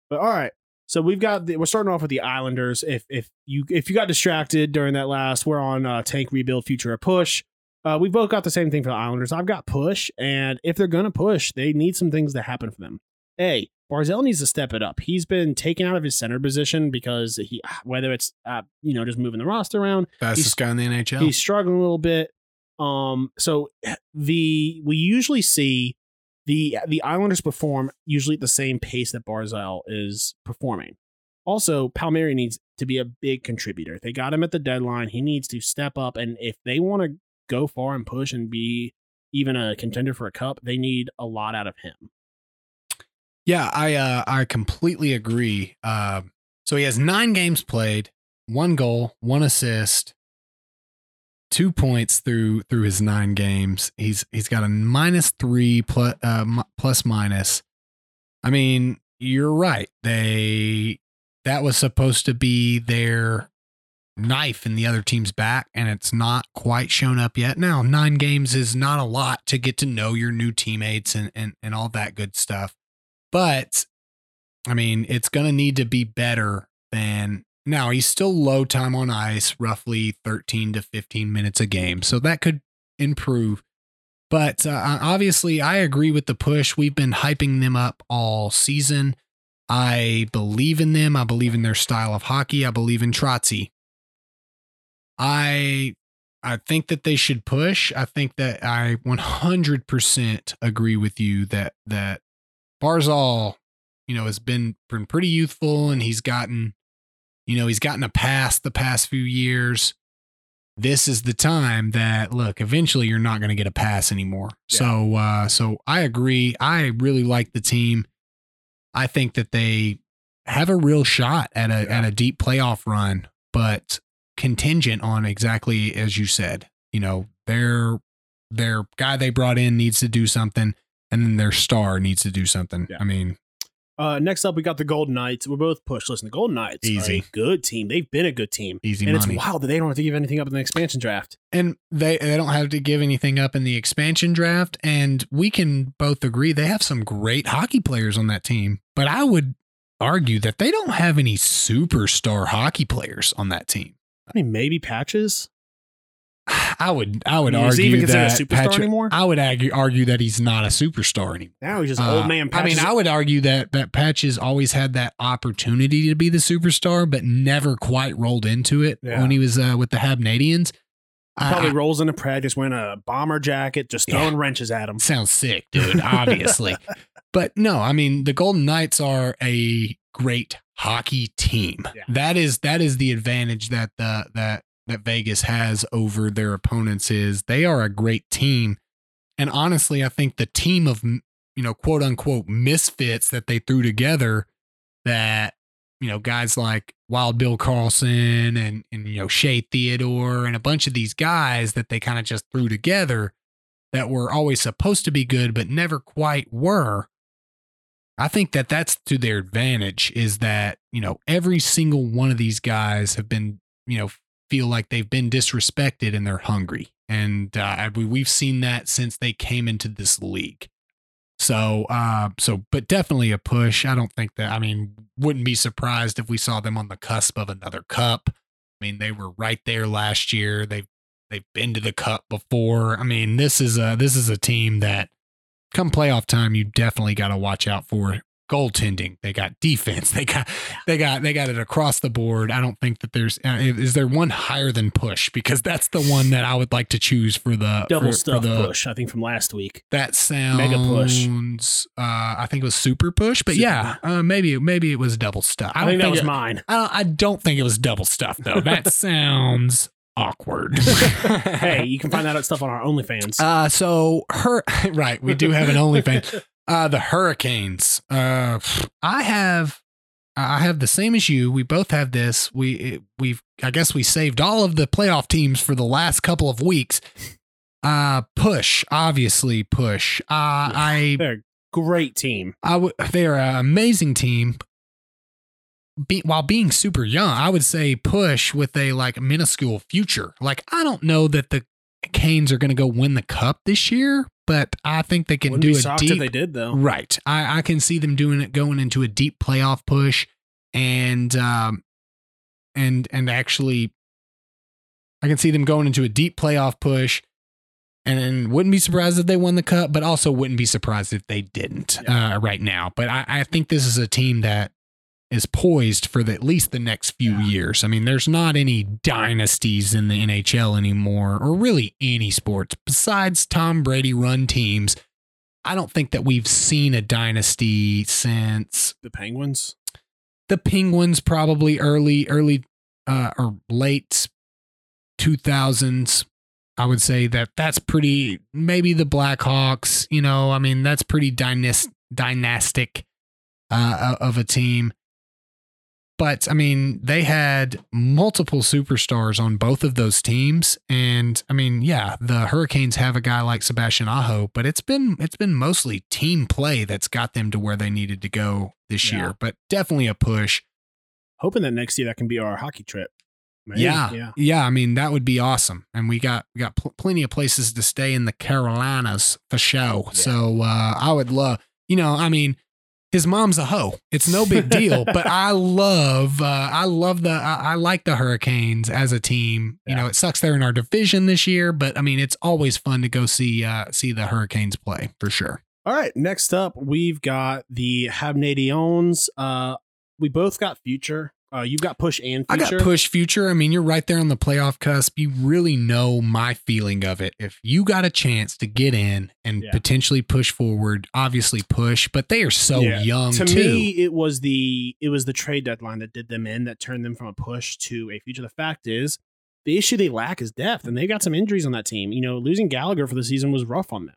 But all right. So we've got the, we're starting off with the Islanders. If if you if you got distracted during that last, we're on uh, tank rebuild, future or push. Uh, we both got the same thing for the Islanders. I've got push, and if they're gonna push, they need some things to happen for them. A Barzal needs to step it up. He's been taken out of his center position because he whether it's uh, you know just moving the roster around, fastest guy in the NHL. He's struggling a little bit. Um, so the we usually see the the Islanders perform usually at the same pace that Barzal is performing. Also, Palmieri needs to be a big contributor. They got him at the deadline. He needs to step up, and if they want to go far and push and be even a contender for a cup, they need a lot out of him. Yeah, I uh, I completely agree. Uh, so he has nine games played, one goal, one assist, two points through through his nine games. He's he's got a minus three plus uh, plus minus. I mean, you're right. They that was supposed to be their knife in the other team's back, and it's not quite shown up yet. Now, nine games is not a lot to get to know your new teammates and and, and all that good stuff. But I mean, it's going to need to be better than now. He's still low time on ice, roughly 13 to 15 minutes a game. So that could improve. But uh, obviously, I agree with the push. We've been hyping them up all season. I believe in them. I believe in their style of hockey. I believe in Trotzy. I I think that they should push. I think that I 100% agree with you that that Barzal, you know, has been been pretty youthful and he's gotten, you know, he's gotten a pass the past few years. This is the time that look, eventually you're not going to get a pass anymore. Yeah. So uh so I agree. I really like the team. I think that they have a real shot at a Yeah. at a deep playoff run, but contingent on exactly as you said. You know, their their guy they brought in needs to do something and then their star needs to do something. Yeah. I mean, Uh, next up, we got the Golden Knights. We're both pushed. Listen, the Golden Knights are Easy. a good team. They've been a good team. easy and money. it's wild that they don't have to give anything up in the expansion draft. and they they don't have to give anything up in the expansion draft and we can both agree they have some great hockey players on that team but i would argue that they don't have any superstar hockey players on that team I mean, maybe Patches. I would i would I mean, argue even considered a that superstar Patrick, anymore? i would argue, argue that he's not a superstar anymore Now he's just Uh, old man I mean, I would argue that that Patches always had that opportunity to be the superstar, but never quite rolled into it Yeah. when he was uh, with the Habnadians. He probably rolls into practice wearing a bomber jacket, just Yeah. throwing wrenches at him. sounds sick, dude. Obviously, but no, I mean the Golden Knights are a great hockey team. Yeah. That is that is the advantage that the that that Vegas has over their opponents is they are a great team. And honestly, I think the team of you know quote unquote misfits that they threw together that you know guys like Wild Bill Karlsson and and you know Shea Theodore and a bunch of these guys that they kind of just threw together that were always supposed to be good but never quite were. I think that that's to their advantage is that, you know, every single one of these guys have been, you know, feel like they've been disrespected and they're hungry. And uh, we- we've seen that since they came into this league. So, uh, so, but definitely a push. I don't think that, I mean, wouldn't be surprised if we saw them on the cusp of another cup. I mean, they were right there last year. They've, they've been to the cup before. I mean, this is a, this is a team that come playoff time, you definitely got to watch out for goaltending. They got defense. They got they got they got it across the board. I don't think that there's uh, is there one higher than push because that's the one that I would like to choose for the Double for, stuff for the, push, I think, from last week. That sounds Mega push. Uh, I think it was super push, but Super. yeah, uh, maybe maybe it was double stuff. I, think that was it, mine. I don't, I don't think it was double stuff though. That sounds awkward. hey, you can find that stuff on our OnlyFans. Uh, so her right, we do have an OnlyFans. Uh, the Hurricanes. Uh, I have, I have the same as you. We both have this. We we've, I guess we saved all of the playoff teams for the last couple of weeks. Uh, push, obviously push. Uh, I They're a great team. I would. They're an amazing team. Be, while being super young, I would say push with a like minuscule future. Like I don't know that the Canes are going to go win the cup this year, but I think they can Wouldn't do a deep. they did, though. Right, I, I can see them doing it, going into a deep playoff push, and um, and and actually, I can see them going into a deep playoff push, and wouldn't be surprised if they won the cup, but also wouldn't be surprised if they didn't uh, right now. But I, I think this is a team that is poised for the, at least the next few Yeah. years. I mean, there's not any dynasties in the NHL anymore, or really any sports besides Tom Brady run teams. I don't think that we've seen a dynasty since The Penguins. the Penguins, probably early, early uh, or late 2000s. I would say that that's pretty. Maybe the Blackhawks. You know, I mean, that's pretty dynast, dynastic uh, of a team. But I mean, they had multiple superstars on both of those teams, and I mean, yeah, the Hurricanes have a guy like Sebastian Aho, but it's been it's been mostly team play that's got them to where they needed to go this Yeah. year. But definitely a push. Hoping that next year that can be our hockey trip. Maybe, Yeah, yeah. yeah. I mean, that would be awesome. And we got we got pl- plenty of places to stay in the Carolinas for show. Yeah. So uh, I would love, you know, I mean, his mom's a hoe. It's no big deal. but I love, uh, I love the, I, I like the Hurricanes as a team. You Yeah. know, it sucks they're in our division this year, but I mean, it's always fun to go see uh, see the Hurricanes play for sure. All right, next up we've got the Habnadions. Uh, we both got future. Uh, you've got push and future. I got push future. I mean, you're right there on the playoff cusp. You really know my feeling of it. If you got a chance to get in and Yeah. potentially push forward, obviously push, but they are so Yeah. young to too. me, it was the it was the trade deadline that did them in that turned them from a push to a future. The fact is, the issue they lack is depth, and they got some injuries on that team. You know, losing Gallagher for the season was rough on them.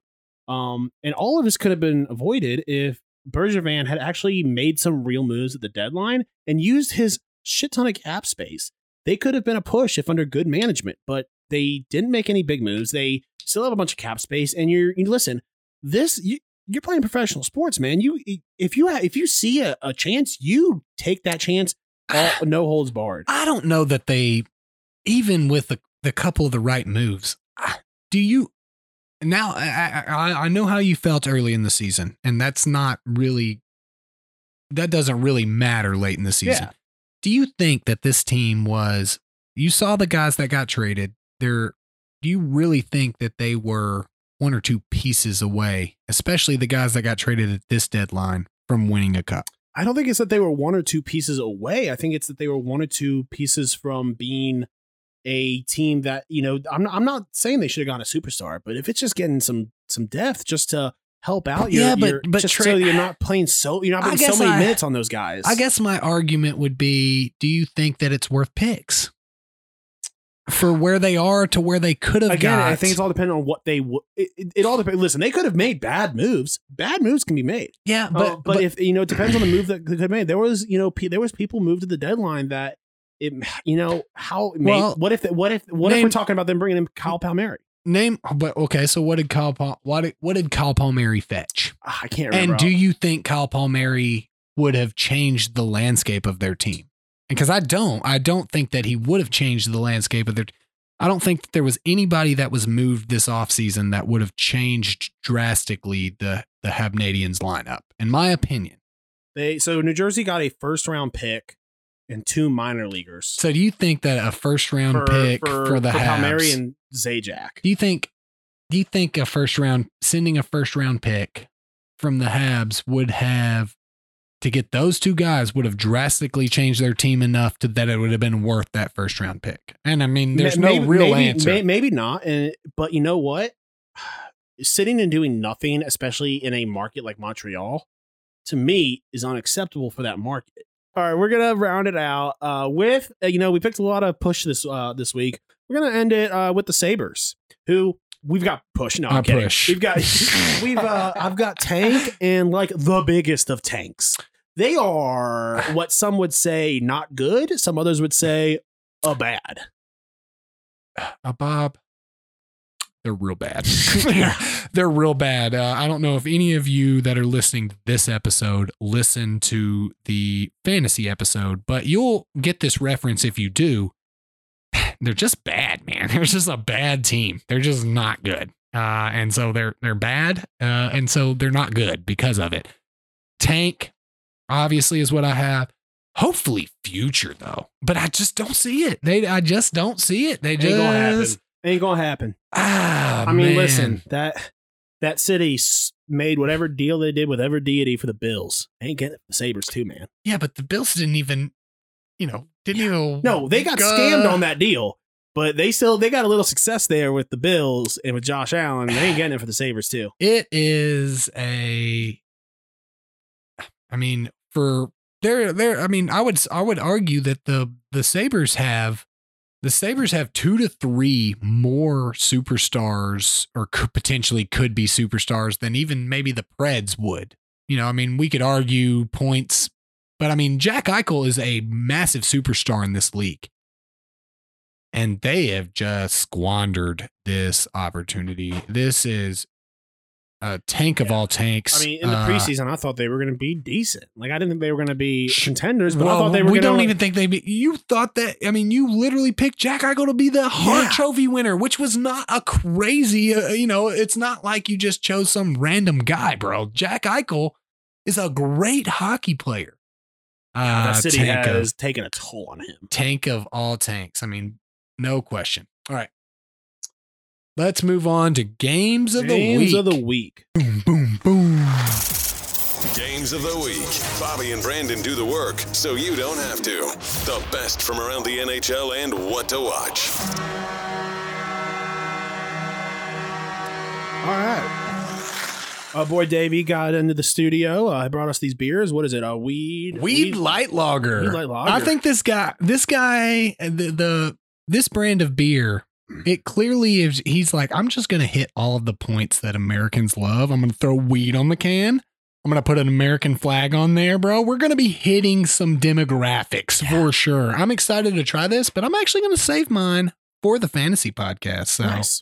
Um, and all of this could have been avoided if Bergevin had actually made some real moves at the deadline and used his shit ton of cap space. They could have been a push if under good management, but they didn't make any big moves. They still have a bunch of cap space, and you're you listen. This you, you're playing professional sports, man. You if you ha- if you see a, a chance, you take that chance. All, no holds barred. I don't know that they, even with the, the couple of the right moves, do you now? I, I I know how you felt early in the season, and that's not really that doesn't really matter late in the season. Yeah. Do you think that this team was? You saw the guys that got traded. They're. Do you really think that they were one or two pieces away, especially the guys that got traded at this deadline from winning a cup? I don't think it's that they were one or two pieces away. I think it's that they were one or two pieces from being a team that you know. I'm not, I'm not saying they should have gone a superstar, but if it's just getting some some depth just to help out, your, Yeah, but- your- but just tra- so you're not playing so you're not I putting so many I- minutes on those guys. I guess my argument would be do you think that it's worth picks for where they are to where they could have again, got? I think it's all dependent on what they. would. it, it, it all depends. Listen, they could have made bad moves. Bad moves can be made. yeah, But, but, Uh, but, if you know, it depends on the move that they could have made. There was, you know, pe- there was people moved to the deadline that it, you know, how. Well, what if? What if? What if we're talking about them bringing in Kyle Palmieri? name, but okay, so what did Kyle Pal, what did, what did Kyle Palmieri fetch? Ah, I can't remember. And do you think Kyle Palmieri would have changed the landscape of their team? Because I don't, I don't think that he would have changed the landscape of their. I don't think that there was anybody that was moved this offseason that would have changed drastically the the Habnadians lineup, in my opinion. they so New Jersey got a first round pick and two minor leaguers So do you think that a first round pick for, the Habs, Palmieri and Zajac. do you think do you think a first round sending a first round pick from the Habs would have to get those two guys would have drastically changed their team enough to that it would have been worth that first round pick? And I mean, there's Ma- no real maybe, answer. may- maybe not. And but you know what? Sitting and doing nothing, especially in a market like Montreal, to me is unacceptable for that market. All right, we're gonna round it out uh, with uh, you know we picked a lot of push this uh, this week. We're gonna end it uh, with the Sabres, who we've got push. No, I'm kidding. push. We've got we've uh, I've got tank and like the biggest of tanks. They are what some would say not good. Some others would say a bad. A Bob, they're real bad. they're real bad. Uh, I don't know if any of you that are listening to this episode listen to the fantasy episode, but you'll get this reference if you do. They're just bad, man. They're just a bad team. They're just not good. Uh, and so they're they're bad, uh, and so they're not good because of it. Tank, obviously, is what I have. Hopefully, future though, but I just don't see it. They, I just don't see it. They just gonna happen. Ain't gonna happen. Ah, I mean, man. listen, that that city made whatever deal they did with every deity for the Bills. Ain't getting the Sabres too, man. Yeah, but the Bills didn't even, you know, didn't even. No, they got go- scammed on that deal, but they still they got a little success there with the Bills and with Josh Allen. They ain't getting it for the Sabres too. It is a. I mean, for there, there. I mean, I would, I would argue that the the Sabres have the Sabres have two to three more superstars or could, potentially could be superstars than even maybe the Preds would. You know, I mean, we could argue points, but I mean, Jack Eichel is a massive superstar in this league. And they have just squandered this opportunity. This is a tank of all tanks. I mean, in the Uh, preseason, I thought they were going to be decent. Like I didn't think they were going to be contenders, but I thought they were we going to. don't even think they. Be, you thought that. I mean, you literally picked Jack Eichel to be the Hart Yeah. Trophy winner, which was not a crazy. Uh, you know, it's not like you just chose some random guy, bro. Jack Eichel is a great hockey player. Uh, that city has of taken a toll on him. tank of all tanks. I mean, no question. All right, let's move on to games of Games the week. of the week. boom, boom, boom. Games of the week. Bobby and Brandon do the work so you don't have to. The best from around the NHL and what to watch. All right. Our boy Davey got into the studio. Uh, he brought us these beers. What is it? A weed. Weed light lager. Weed light lager. I think this guy, this guy, the, the this brand of beer, it clearly is. He's like, I'm just gonna hit all of the points that Americans love. I'm gonna throw weed on the can. I'm gonna put an American flag on there, bro. We're gonna be hitting some demographics for sure. I'm excited to try this, but I'm actually gonna save mine for the fantasy podcast. So Nice.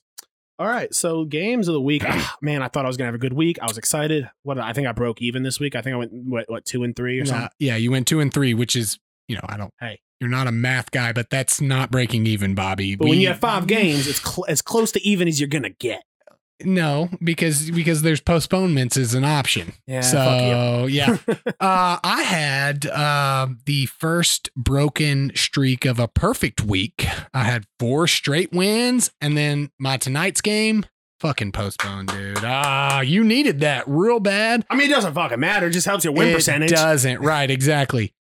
All right. So games of the week. Ah, man, I thought I was gonna have a good week. I was excited. What I think I broke even this week. I think I went what, what two and three or Uh, something. yeah, you went two and three, which is you know I don't. Hey. You're not a math guy, but that's not breaking even, Bobby. But when you have five games, it's cl- as close to even as you're gonna get. No, because because there's postponements is an option. Yeah. so yeah, uh, I had uh, the first broken streak of a perfect week. I had four straight wins, and then my tonight's game fucking postponed, dude. Ah, you needed that real bad. I mean, it doesn't fucking matter. It just helps your win it percentage. doesn't. Right, exactly.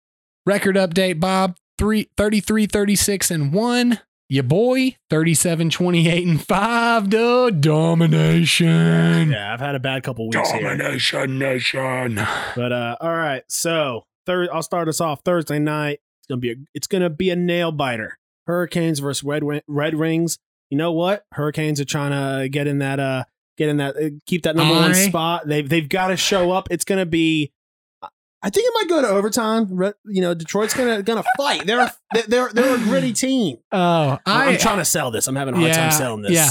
Record update, Bob. Three, 33, 36, and 1. Your boy, 37, 28, and 5. Duh, domination. Yeah, I've had a bad couple weeks here. Domination Nation. But uh, all right. So third, I'll start us off Thursday night. It's gonna be a, it's gonna be a nail biter. Hurricanes versus Red Red Wings. You know what? Hurricanes are trying to get in that uh get in that uh, keep that number one spot. They've they've got to show up. It's gonna be. I think it might go to overtime. You know, Detroit's gonna gonna fight. They're a, they're they're a gritty team. Oh, I, am trying to sell this. I'm having a hard Yeah, time selling this. yeah.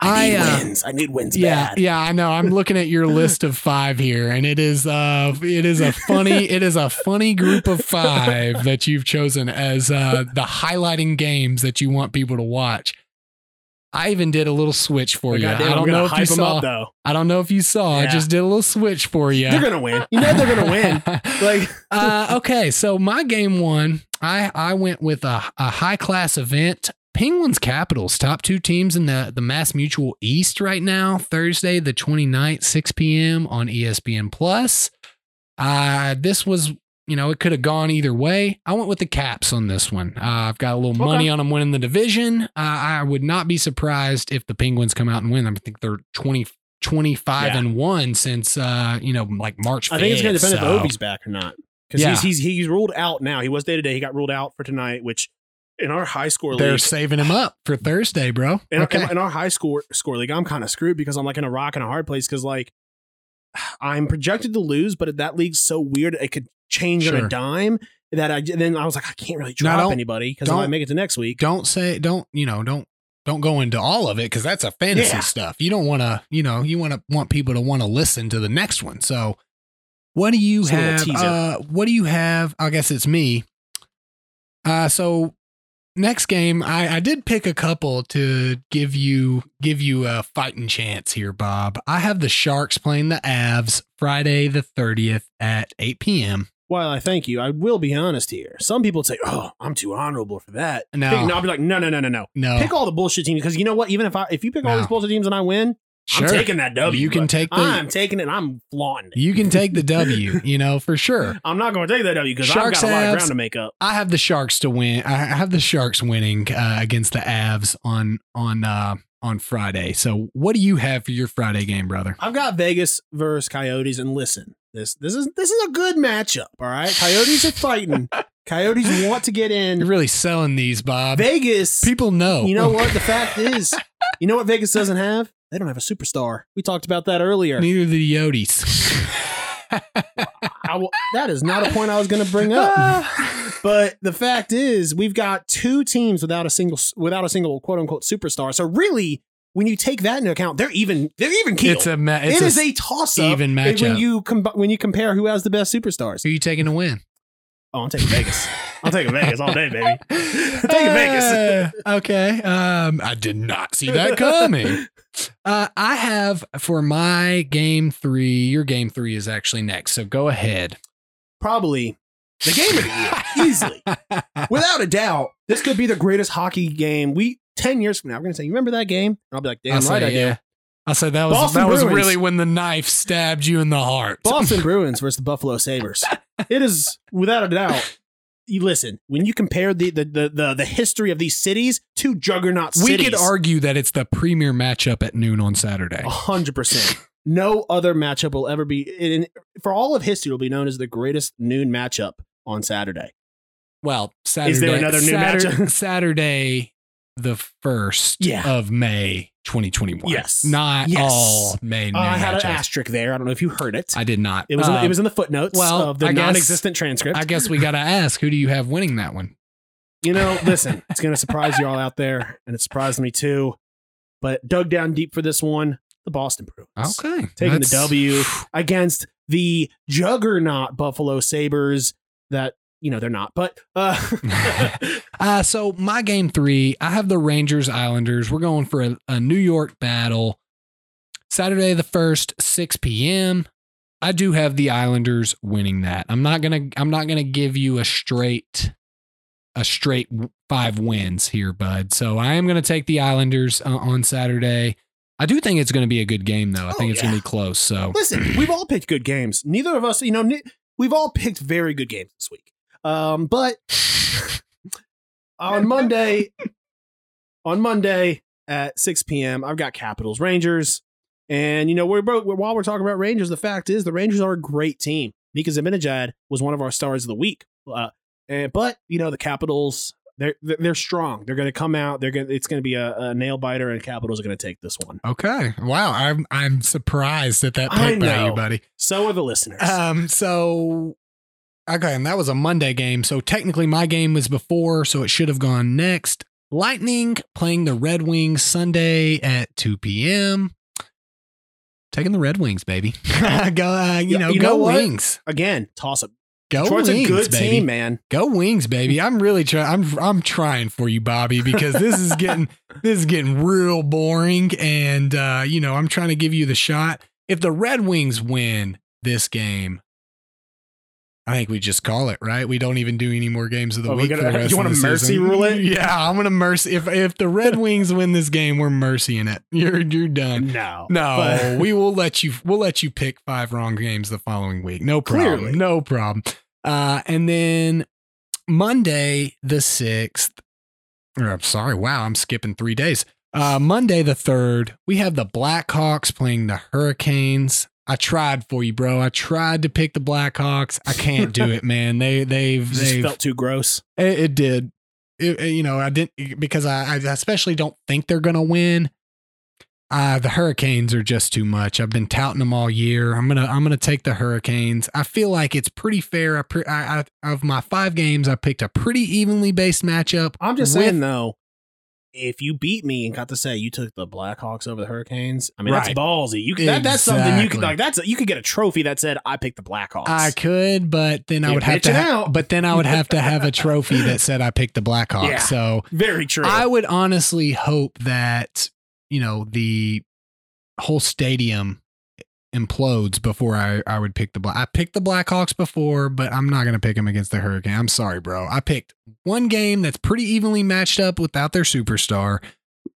I need I, uh, wins. I need wins yeah, bad. yeah, I know. I'm looking at your list of five here, and it is uh it is a funny it is a funny group of five that you've chosen as uh the highlighting games that you want people to watch. I even did a little switch for But you. goddamn, I don't know if you saw. up though. I don't know if you saw. I just did a little switch for you. They're gonna win. You know they're gonna win. Like uh, okay, so my game one, I I went with a, a high class event. Penguins Capitals, top two teams in the, the Mass Mutual East right now. Thursday, the 29th, 6 p.m. on ESPN Plus. Uh, this was, you know, it could have gone either way. I went with the Caps on this one. Uh, I've got a little Okay. money on them winning the division. Uh, I would not be surprised if the Penguins come out and win. I think they're 20, 25 Yeah. and one since, uh, you know, like March 5th. I think it's going to depend so- if Ovi's back or not. Because Yeah. he's, he's he's ruled out now. He was day to day. He got ruled out for tonight, which in our high score They're league, saving him up for Thursday, bro. in, okay. in, in our high score score league, I'm kind of screwed because I'm like in a rock and a hard place because like I'm projected to lose, but that league's so weird it could change on a dime. That I then I was like I can't really drop anybody because I might make it to next week. don't say don't you know don't don't go into all of it because that's a fantasy Yeah. stuff. You don't want to you know you want to want people to want to listen to the next one. So what do you have? Uh, what do you have? I guess it's me. Uh, so next game, I, I did pick a couple to give you give you a fighting chance here, Bob. I have the Sharks playing the Avs Friday the thirtieth at eight p.m. While I thank you, I will be honest here. Some people say, "Oh, I'm too honorable for that." No. Pick- I'll be like, "No, no, no, no, no. No, Pick all the bullshit teams because you know what? Even if I if you pick all No. these bullshit teams and I win, sure. I'm taking that W. You can take the- I'm taking it. and I'm flaunting it. You can take the W, you know, for sure. I'm not going to take that W because I've Sharks, got a lot of ground to make up. I have the Sharks to win. I have the Sharks winning uh, against the Avs on on uh, on Friday. So, what do you have for your Friday game, brother? I've got Vegas versus Coyotes, and listen, this this is this is a good matchup. All right, Coyotes are fighting, Coyotes want to get in. You're really selling these, Bob. Vegas. People know. You know what? The fact is, you know what Vegas doesn't have? They don't have a superstar. We talked about that earlier. Neither do the Yotes. That is not a point I was going to bring up. But the fact is, we've got two teams without a single without a single quote unquote superstar. So really, when you take that into account, they're even they're even keel. it's a ma- it's It a, is a toss up even when you com- when you compare who has the best superstars. Who are you taking to win? Oh, I'm taking Vegas. I'm taking Vegas all day, baby. I'm taking Vegas. Uh, okay. Um, I did not see that coming. Uh, I have for my game three. Your game three is actually next, so go ahead. Probably the game of the year, easily, without a doubt. This could be the greatest hockey game. We ten years from now, we're gonna say, "You remember that game?" And I'll be like, "Damn I'll right, say, I do." yeah. I said that was Boston that was really when the knife stabbed you in the heart. Boston Bruins versus the Buffalo Sabres. It is without a doubt. You listen when you compare the the the the, the history of these cities to juggernaut we could argue that it's the premier matchup at noon on Saturday. a hundred percent. No other matchup will ever be in, for all of history. Will be known as the greatest noon matchup on Saturday. Well, Saturday. Is there another new Saturday, matchup? Saturday, the first Yeah. of May, 2021. Yes. not Yes. all May. Uh, I had an asterisk there. I don't know if you heard it. I did not. it was in the, Uh, it was in the footnotes well, of the I non-existent transcript. I guess we got to ask who do you have winning that one? you know, listen, it's going to surprise you all out there, and it surprised me too. But dug down deep for this one, the Boston Bruins. Okay, taking That's- the W against the juggernaut Buffalo Sabres that you know they're not, but uh, Uh, so my game three, I have the Rangers Islanders. We're going for a, a New York battle. Saturday the first, 6 p.m. I do have the Islanders winning that. I'm not gonna I'm not gonna give you a straight a straight five wins here, bud. So I am gonna take the Islanders uh, on Saturday. I do think it's gonna be a good game though. I Oh, think it's gonna be close. So listen, we've all picked good games. Neither of us, you know, we've all picked very good games this week. Um, but on Monday, on Monday at 6 p.m., I've got Capitals Rangers. And, you know, we're, while we're talking about Rangers, the fact is the Rangers are a great team. Mika Zibanejad was one of our stars of the week. Uh, and, but, you know, the Capitals, they're, they're strong. They're going to come out. They're going it's going to be a, a nail biter, and Capitals are going to take this one. okay, wow, I'm I'm surprised at that pick by you, buddy. So are the listeners. Um, so okay, and that was a Monday game. So technically my game was before, so it should have gone next. Lightning playing the Red Wings Sunday at 2 p.m. Taking the Red Wings, baby. go, uh, you know, you go know? Wings. Again, toss up. Go Detroit's Wings, a good baby. team, man. Go Wings, baby. I'm really trying. I'm I'm trying for you, Bobby, because this is getting this is getting real boring, and uh, you know I'm trying to give you the shot. If the Red Wings win this game, I think we just call it right. We don't even do any more games of the Oh, week. gonna- for the you of wanna mercy season. rule it? Yeah, I'm gonna mercy. If if the Red Wings win this game, we're mercying it. You're you're done. No, No, But- we will let you. We'll let you pick five wrong games the following week. No problem. Clearly. No problem. Uh, and then Monday the sixth. I'm sorry. Wow, I'm skipping three days. Uh, Monday the third, we have the Blackhawks playing the Hurricanes. I tried for you, bro. I tried to pick the Blackhawks. I can't do it, man. They they've It they've felt too gross. it, it did. It- it- you know, I didn't because I, I especially don't think they're gonna win. Uh, the Hurricanes are just too much. I've been touting them all year. I'm gonna I'm gonna take the Hurricanes. I feel like it's pretty fair. I, pre- I, I of my five games, I picked a pretty evenly based matchup. I'm just with- saying though, if you beat me and got to say you took the Blackhawks over the Hurricanes, I mean Right. that's ballsy. You could, that, that's something you could like. That's a, you could get a trophy that said I picked the Blackhawks. I could, but then I You're would have to. ha- but then I would have to have a trophy that said I picked the Blackhawks. Yeah. So Very true. I would honestly hope that you know the whole stadium implodes before I, I would pick the black. I picked the Blackhawks before, but I'm not gonna pick them against the Hurricane. I'm sorry, bro. I picked one game that's pretty evenly matched up without their superstar.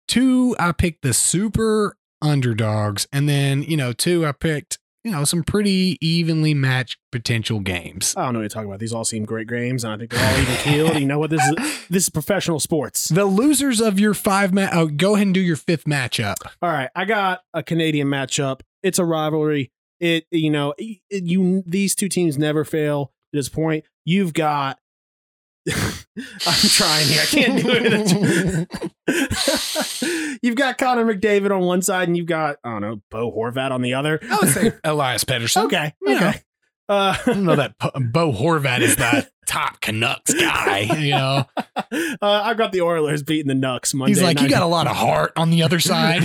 Two, I picked the super underdogs, and then you know, two, I picked you know some pretty evenly matched potential games. I don't know what you're talking about. These all seem great games, and I think they're all even keeled. You know what? This is this is professional sports. The losers of your five match. Oh, go ahead and do your fifth matchup. All right, I got a Canadian matchup. It's a rivalry. It you know it, you these two teams never fail at this point. You've got I'm trying here. I can't do it. you've got Connor McDavid on one side, and you've got I don't know Bo Horvat on the other. I would say Elias Pettersson. okay, You know. okay. Uh, I don't know that Bo Horvat is the top Canucks guy. You know, uh, I got the Oilers beating the Nucks Monday. he's like, you got a lot of heart on the other side.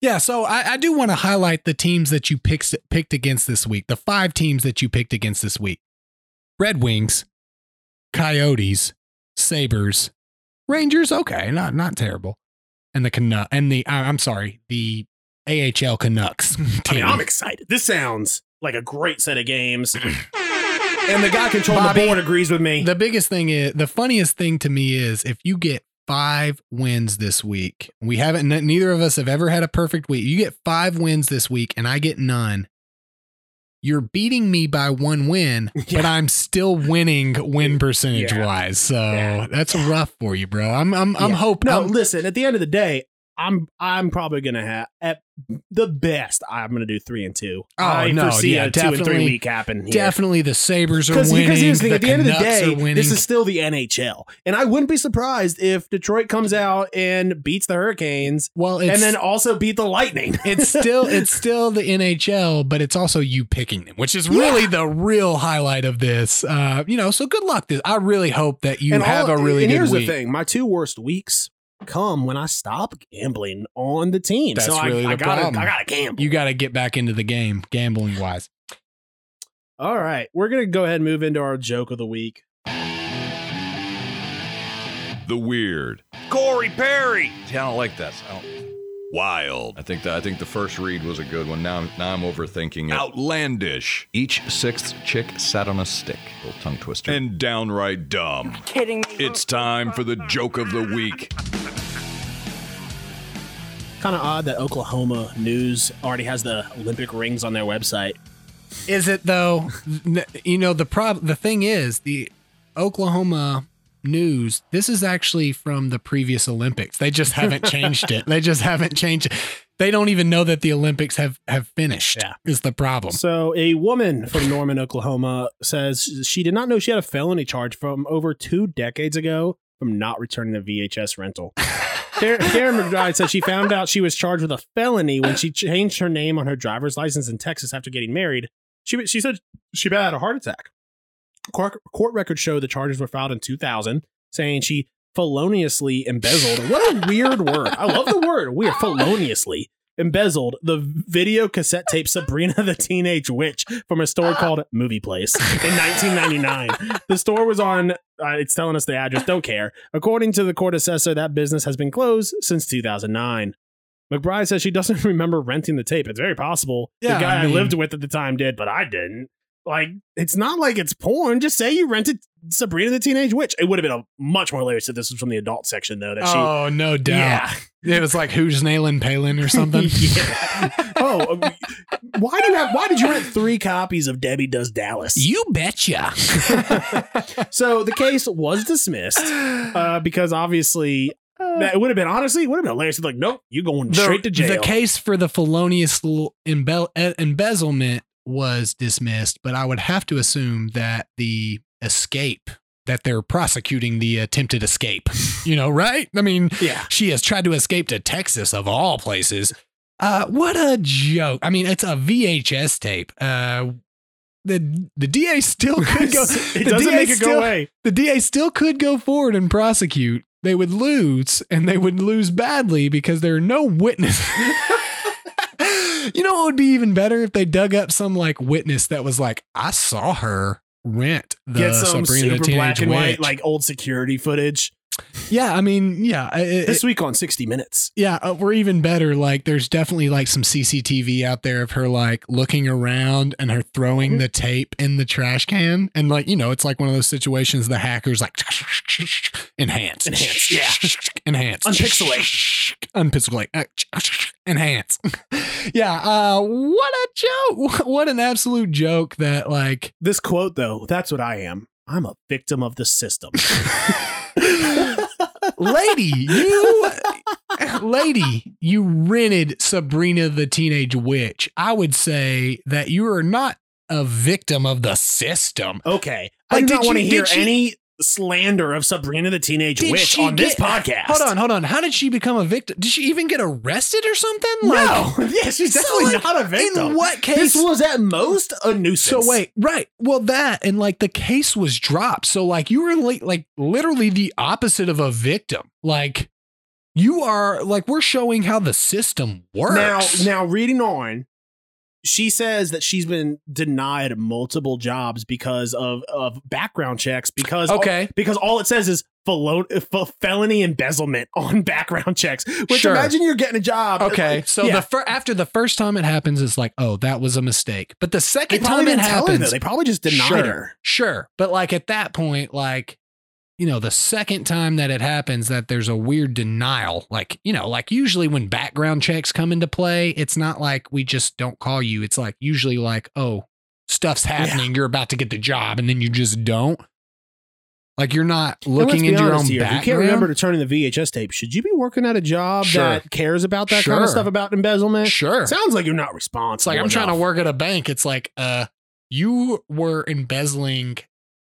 Yeah, so I, I do want to highlight the teams that you picked picked against this week. The five teams that you picked against this week: Red Wings, Coyotes, Sabres, Rangers. Okay, not not terrible, and the Canuck and the I- I'm sorry, the AHL Canucks. I mean, I'm excited. This sounds like a great set of games. and the guy controlling Bobby, the board agrees with me. The biggest thing is the funniest thing to me is if you get five wins this week. We haven't neither of us have ever had a perfect week. You get five wins this week and I get none. You're beating me by one win, but I'm still winning win percentage Yeah. wise. So Yeah. that's rough for you, bro. I'm I'm I'm hoping. No, I'm- listen. At the end of the day, I'm I'm probably gonna have at the best. I'm gonna do three and two. Oh, I no, foresee yeah, a two and three week happen. Here. definitely the Sabres are Because winning. here's the thing, at the end of the day, this is still the NHL, and I wouldn't be surprised if Detroit comes out and beats the Hurricanes, well, it's, and then also beat the Lightning. it's still it's still the NHL, but it's also you picking them, which is really the real highlight of this. Uh, you know, so good luck. This I really hope that you and have all- a really and here's week. the thing: my two worst weeks come when I stop gambling on the team. That's so really I, I the gotta, problem. I gotta gamble. You got to get back into the game, gambling wise. All right, we're gonna go ahead and move into our joke of the week. The weird. Corey Perry. See, I don't like this. I don't. Wild. I think that I think the first read was a good one. Now, I'm- now I'm overthinking it. Outlandish. Each sixth chick sat on a stick. Little tongue twister. And downright dumb. kidding me. It's time for the joke of the week. Kind of odd that Oklahoma News already has the Olympic rings on their website. Is it though? You know the prob the thing is the Oklahoma news. This is actually from the previous Olympics. They just haven't changed it. They just haven't changed it. They don't even know that the Olympics have have finished. Yeah. is the problem. So, a woman from Norman, Oklahoma says she did not know she had a felony charge from over two decades ago from not returning a VHS rental. Karen Karen McBride said she found out she was charged with a felony when she changed her name on her driver's license in Texas after getting married. She, she said she had a heart attack. Court, court records show the charges were filed in 2000, saying she feloniously embezzled. What a weird word. I love the word weird. Feloniously embezzled the video cassette tape Sabrina the Teenage Witch from a store called Movie Place in 1999. the store was on, uh, it's telling us the address, don't care. According to the court assessor, that business has been closed since 2009. McBride says she doesn't remember renting the tape. It's very possible. Yeah, the guy I I, lived with at the time did, but I didn't. Like, it's not like it's porn. Just say you rented Sabrina the Teenage Witch. It would have been a much more hilarious if this was from the adult section, though. That she, Oh no doubt. yeah, It was like who's nailing Palin or something. Oh, um, why do you have? Why did you rent three copies of Debbie Does Dallas? You betcha. so the case was dismissed uh, because obviously that it would have been honestly it would have been hilarious. Like, nope, you're going the, straight to jail. the case for the felonious embe- embezzlement was dismissed, but I would have to assume that the escape that they're prosecuting the attempted escape, you know, right? I mean, yeah, she has tried to escape to Texas of all places. Uh, what a joke! I mean, it's a VHS tape. Uh, the the DA still could go. it doesn't DA make it still- go away. the DA still could go forward and prosecute. They would lose, and they would lose badly because there are no witnesses. you know what would be even better if they dug up some like witness that was like, "I saw her rent the Get some Sabrina the super Teenage black and white like old security footage. Yeah, I mean, yeah, it- This week on 60 Minutes. yeah, uh, or even better, like there's definitely like some CCTV out there of her like looking around and her throwing Mm-hmm. the tape in the trash can, and like you know, it's like one of those situations the hackers like enhance, Enhance, yeah. enhance, Unpixelate. unpixelate, enhance. yeah, uh, what a joke! What an absolute joke that like This quote though, that's what I am. I'm a victim of the system. lady, you lady, you rented Sabrina the Teenage Witch. I would say that you are not a victim of the system. okay, I Like, do not want to hear she- any slander of Sabrina the Teenage Did Witch on this podcast. Hold on, hold on. How did she become a victim? Did she even get arrested or something? No, yeah, she's So, definitely like, not a victim. In what case? This was at most a nuisance. so wait, right? Well, that and like the case was dropped. So like you were like, like literally the opposite of a victim. Like you are like we're showing how the system works. Now, now reading on, she says that she's been denied multiple jobs because of of background checks. Because Okay. because all it says is felon- f- felony embezzlement on background checks. Which Sure. imagine you're getting a job. Okay, Like, so yeah. the fir- after the first time it happens, it's like, oh, that was a mistake. But the second time it didn't her happens. They probably just denied sure, her. Sure, but like at that point, like you know, the second time that it happens, that there's a weird denial. Like you know, like usually when background checks come into play, it's not like we just don't call you. It's like usually like, oh, stuff's happening. You're about to get the job, and then you just don't. Like you're not looking into your own here, background. You can't remember to turn in the VHS tape. Should you be working at a job Sure. that cares about that kind of stuff about embezzlement? Sure. Sounds like you're not responsible. It's like I'm trying to work at a bank. It's like, uh, you were embezzling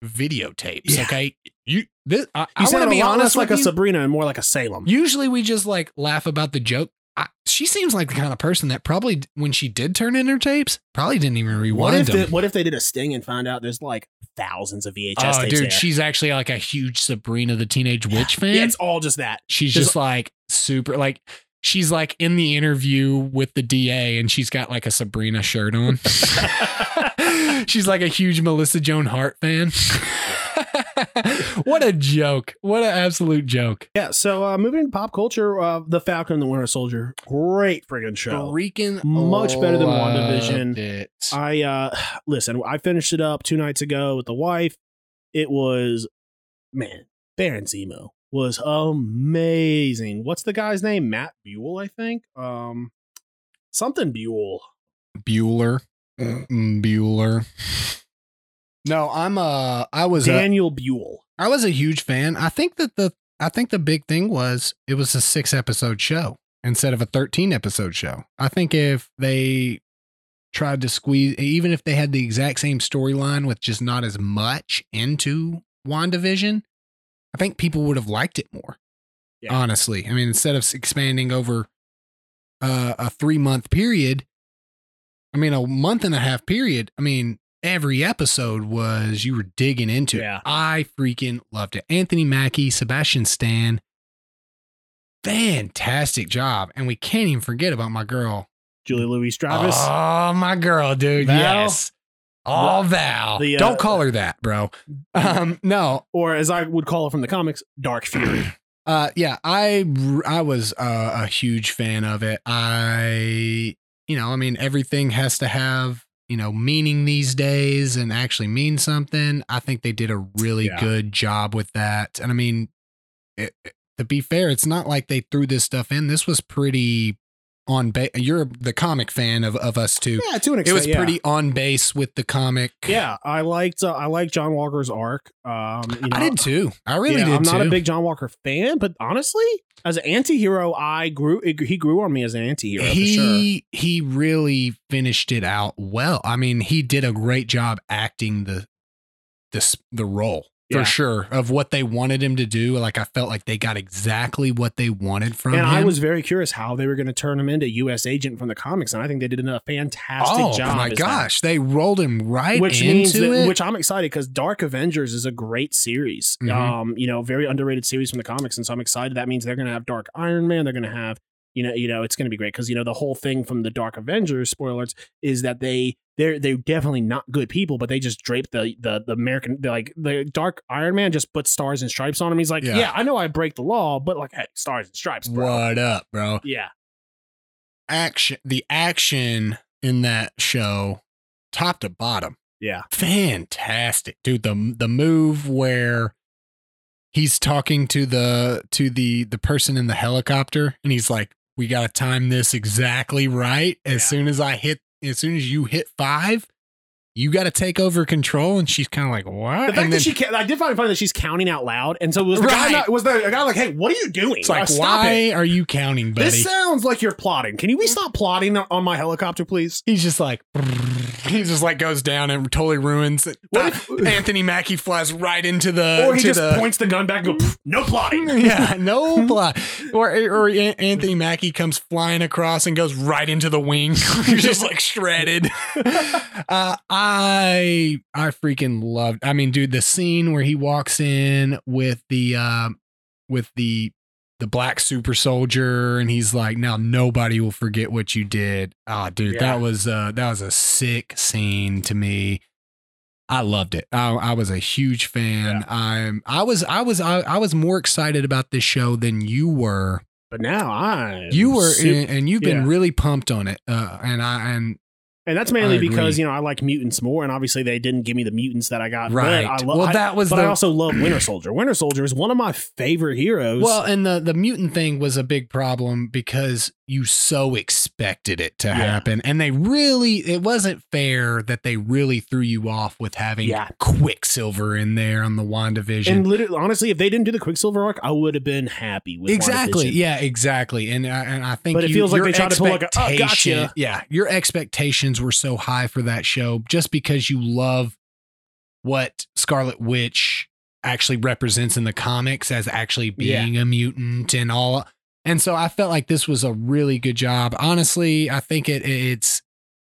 videotapes. Yeah. Okay, you this. I, You I said want to a be honest like a you. Sabrina and more like a Salem. Usually we just like laugh about the joke. I, she seems like the kind of person that probably, when she did turn in her tapes, probably didn't even rewind what if them. the, what if they did a sting and found out there's like thousands of VHS oh, dude, there? she's actually like a huge Sabrina the Teenage Witch fan. Yeah, it's all just that. she's just- just like super like she's like in the interview with the DA and she's got like a Sabrina shirt on. she's like a huge Melissa Joan Hart fan. what a joke. What an absolute joke. Yeah. So uh, moving into pop culture, uh, the Falcon and the Winter Soldier, great friggin' show. Freaking Much better than WandaVision. It. I uh listen, I finished it up two nights ago with the wife. It was man, Baron Zemo was amazing. What's the guy's name? Matt Buell, I think. Um something Buell. Bueller. Bueller. No, I'm uh I was a, Daniel Buell. I was a huge fan. I think that the I think the big thing was it was a six episode show instead of a 13 episode show. I think if they tried to squeeze even if they had the exact same storyline with just not as much into WandaVision, I think people would have liked it more. Yeah. Honestly. I mean, instead of expanding over uh, a 3 month period, I mean a month and a half period, I mean every episode was you were digging into Yeah. it. I freaking loved it. Anthony Mackie, Sebastian Stan, fantastic job. And we can't even forget about my girl. Julia Louis-Dreyfus. Oh, my girl, dude. Val? Yes. Oh, Val. the, uh, Don't call her that, bro. Um, no. or as I would call it from the comics, Dark Fury. Uh, yeah, I I was uh, a huge fan of it. I, you know, I mean, everything has to have you know meaning these days and actually mean something. I think they did a really Yeah. good job with that. And I mean, it, it- to be fair, it's not like they threw this stuff in. This was pretty on base. You're the comic fan of of us too. yeah, to an extent. It was yeah. pretty on base with the comic. Yeah, I liked uh, I liked John Walker's arc. Um, you know, I did too. I really yeah, did I'm too. not a big John Walker fan, but honestly, as an anti-hero, I grew it, he grew on me as an anti-hero for sure. he he really finished it out well. I mean, he did a great job acting the this the role for Yeah. sure of what they wanted him to do. Like I felt like they got exactly what they wanted from And him. And I was very curious how they were going to turn him into U.S. agent from the comics, and I think they did a fantastic oh job. Oh my as that. gosh, they rolled him right which into means that, it. which I'm excited because Dark Avengers is a great series. Mhm. Um, you know, very underrated series from the comics, and so I'm excited. That means they're going to have Dark Iron Man. They're going to have you know, you know, it's going to be great because you know the whole thing from the Dark Avengers spoilers is that they they're they're definitely not good people, but they just drape the the the American like the Dark Iron Man just puts stars and stripes on him. He's like, Yeah. yeah, I know I break the law, but like, hey, stars and stripes, bro. what up, bro? Yeah, Action the action in that show, top to bottom. yeah, fantastic dude the the move where he's talking to the to the the person in the helicopter and he's like we got to time this exactly right as Yeah. soon as i hit as soon as you hit 5 you got to take over control and she's kind of like what The fact and that she, I did find it funny that she's counting out loud, and so it was the guy Right. not, was the guy like, "Hey, what are you doing?" it's like why it. are you counting buddy This sounds like you're plotting. Can you we stop plotting on my helicopter, please? he's just like he just like goes down and totally ruins it. If- Anthony Mackie flies right into the or he just the, points the gun back and goes, no plotting. yeah, no blood. Or or Anthony Mackie comes flying across and goes right into the wing. You're just like shredded. uh, I I freaking loved. I mean, dude, the scene where he walks in with the uh, with the the black super soldier and he's like, now nobody will forget what you did. Ah, dude, Yeah. that was uh that was a sick scene to me. I loved it. I, I was a huge fan. I'm I was I was I, I was more excited about this show than you were. But now I You were su- and, and you've been yeah. really pumped on it. Uh and I and and that's mainly because you know I like mutants more, and obviously they didn't give me the mutants that I got. right. But I lo- well that was but the I also love Winter Soldier. Winter Soldier is one of my favorite heroes. Well, and the the mutant thing was a big problem because you so expected it to Yeah. happen, and they really it wasn't fair that they really threw you off with having Yeah. Quicksilver in there on the WandaVision. and literally, honestly, if they didn't do the Quicksilver arc, I would have been happy with exactly, yeah, exactly, and I- and I think But it you- feels like your they tried to pull like a, "Oh, gotcha." Yeah, your expectations were so high for that show just because you love what Scarlet Witch actually represents in the comics as actually Yeah. being a mutant and all. And so I felt like this was a really good job. Honestly, I think it it's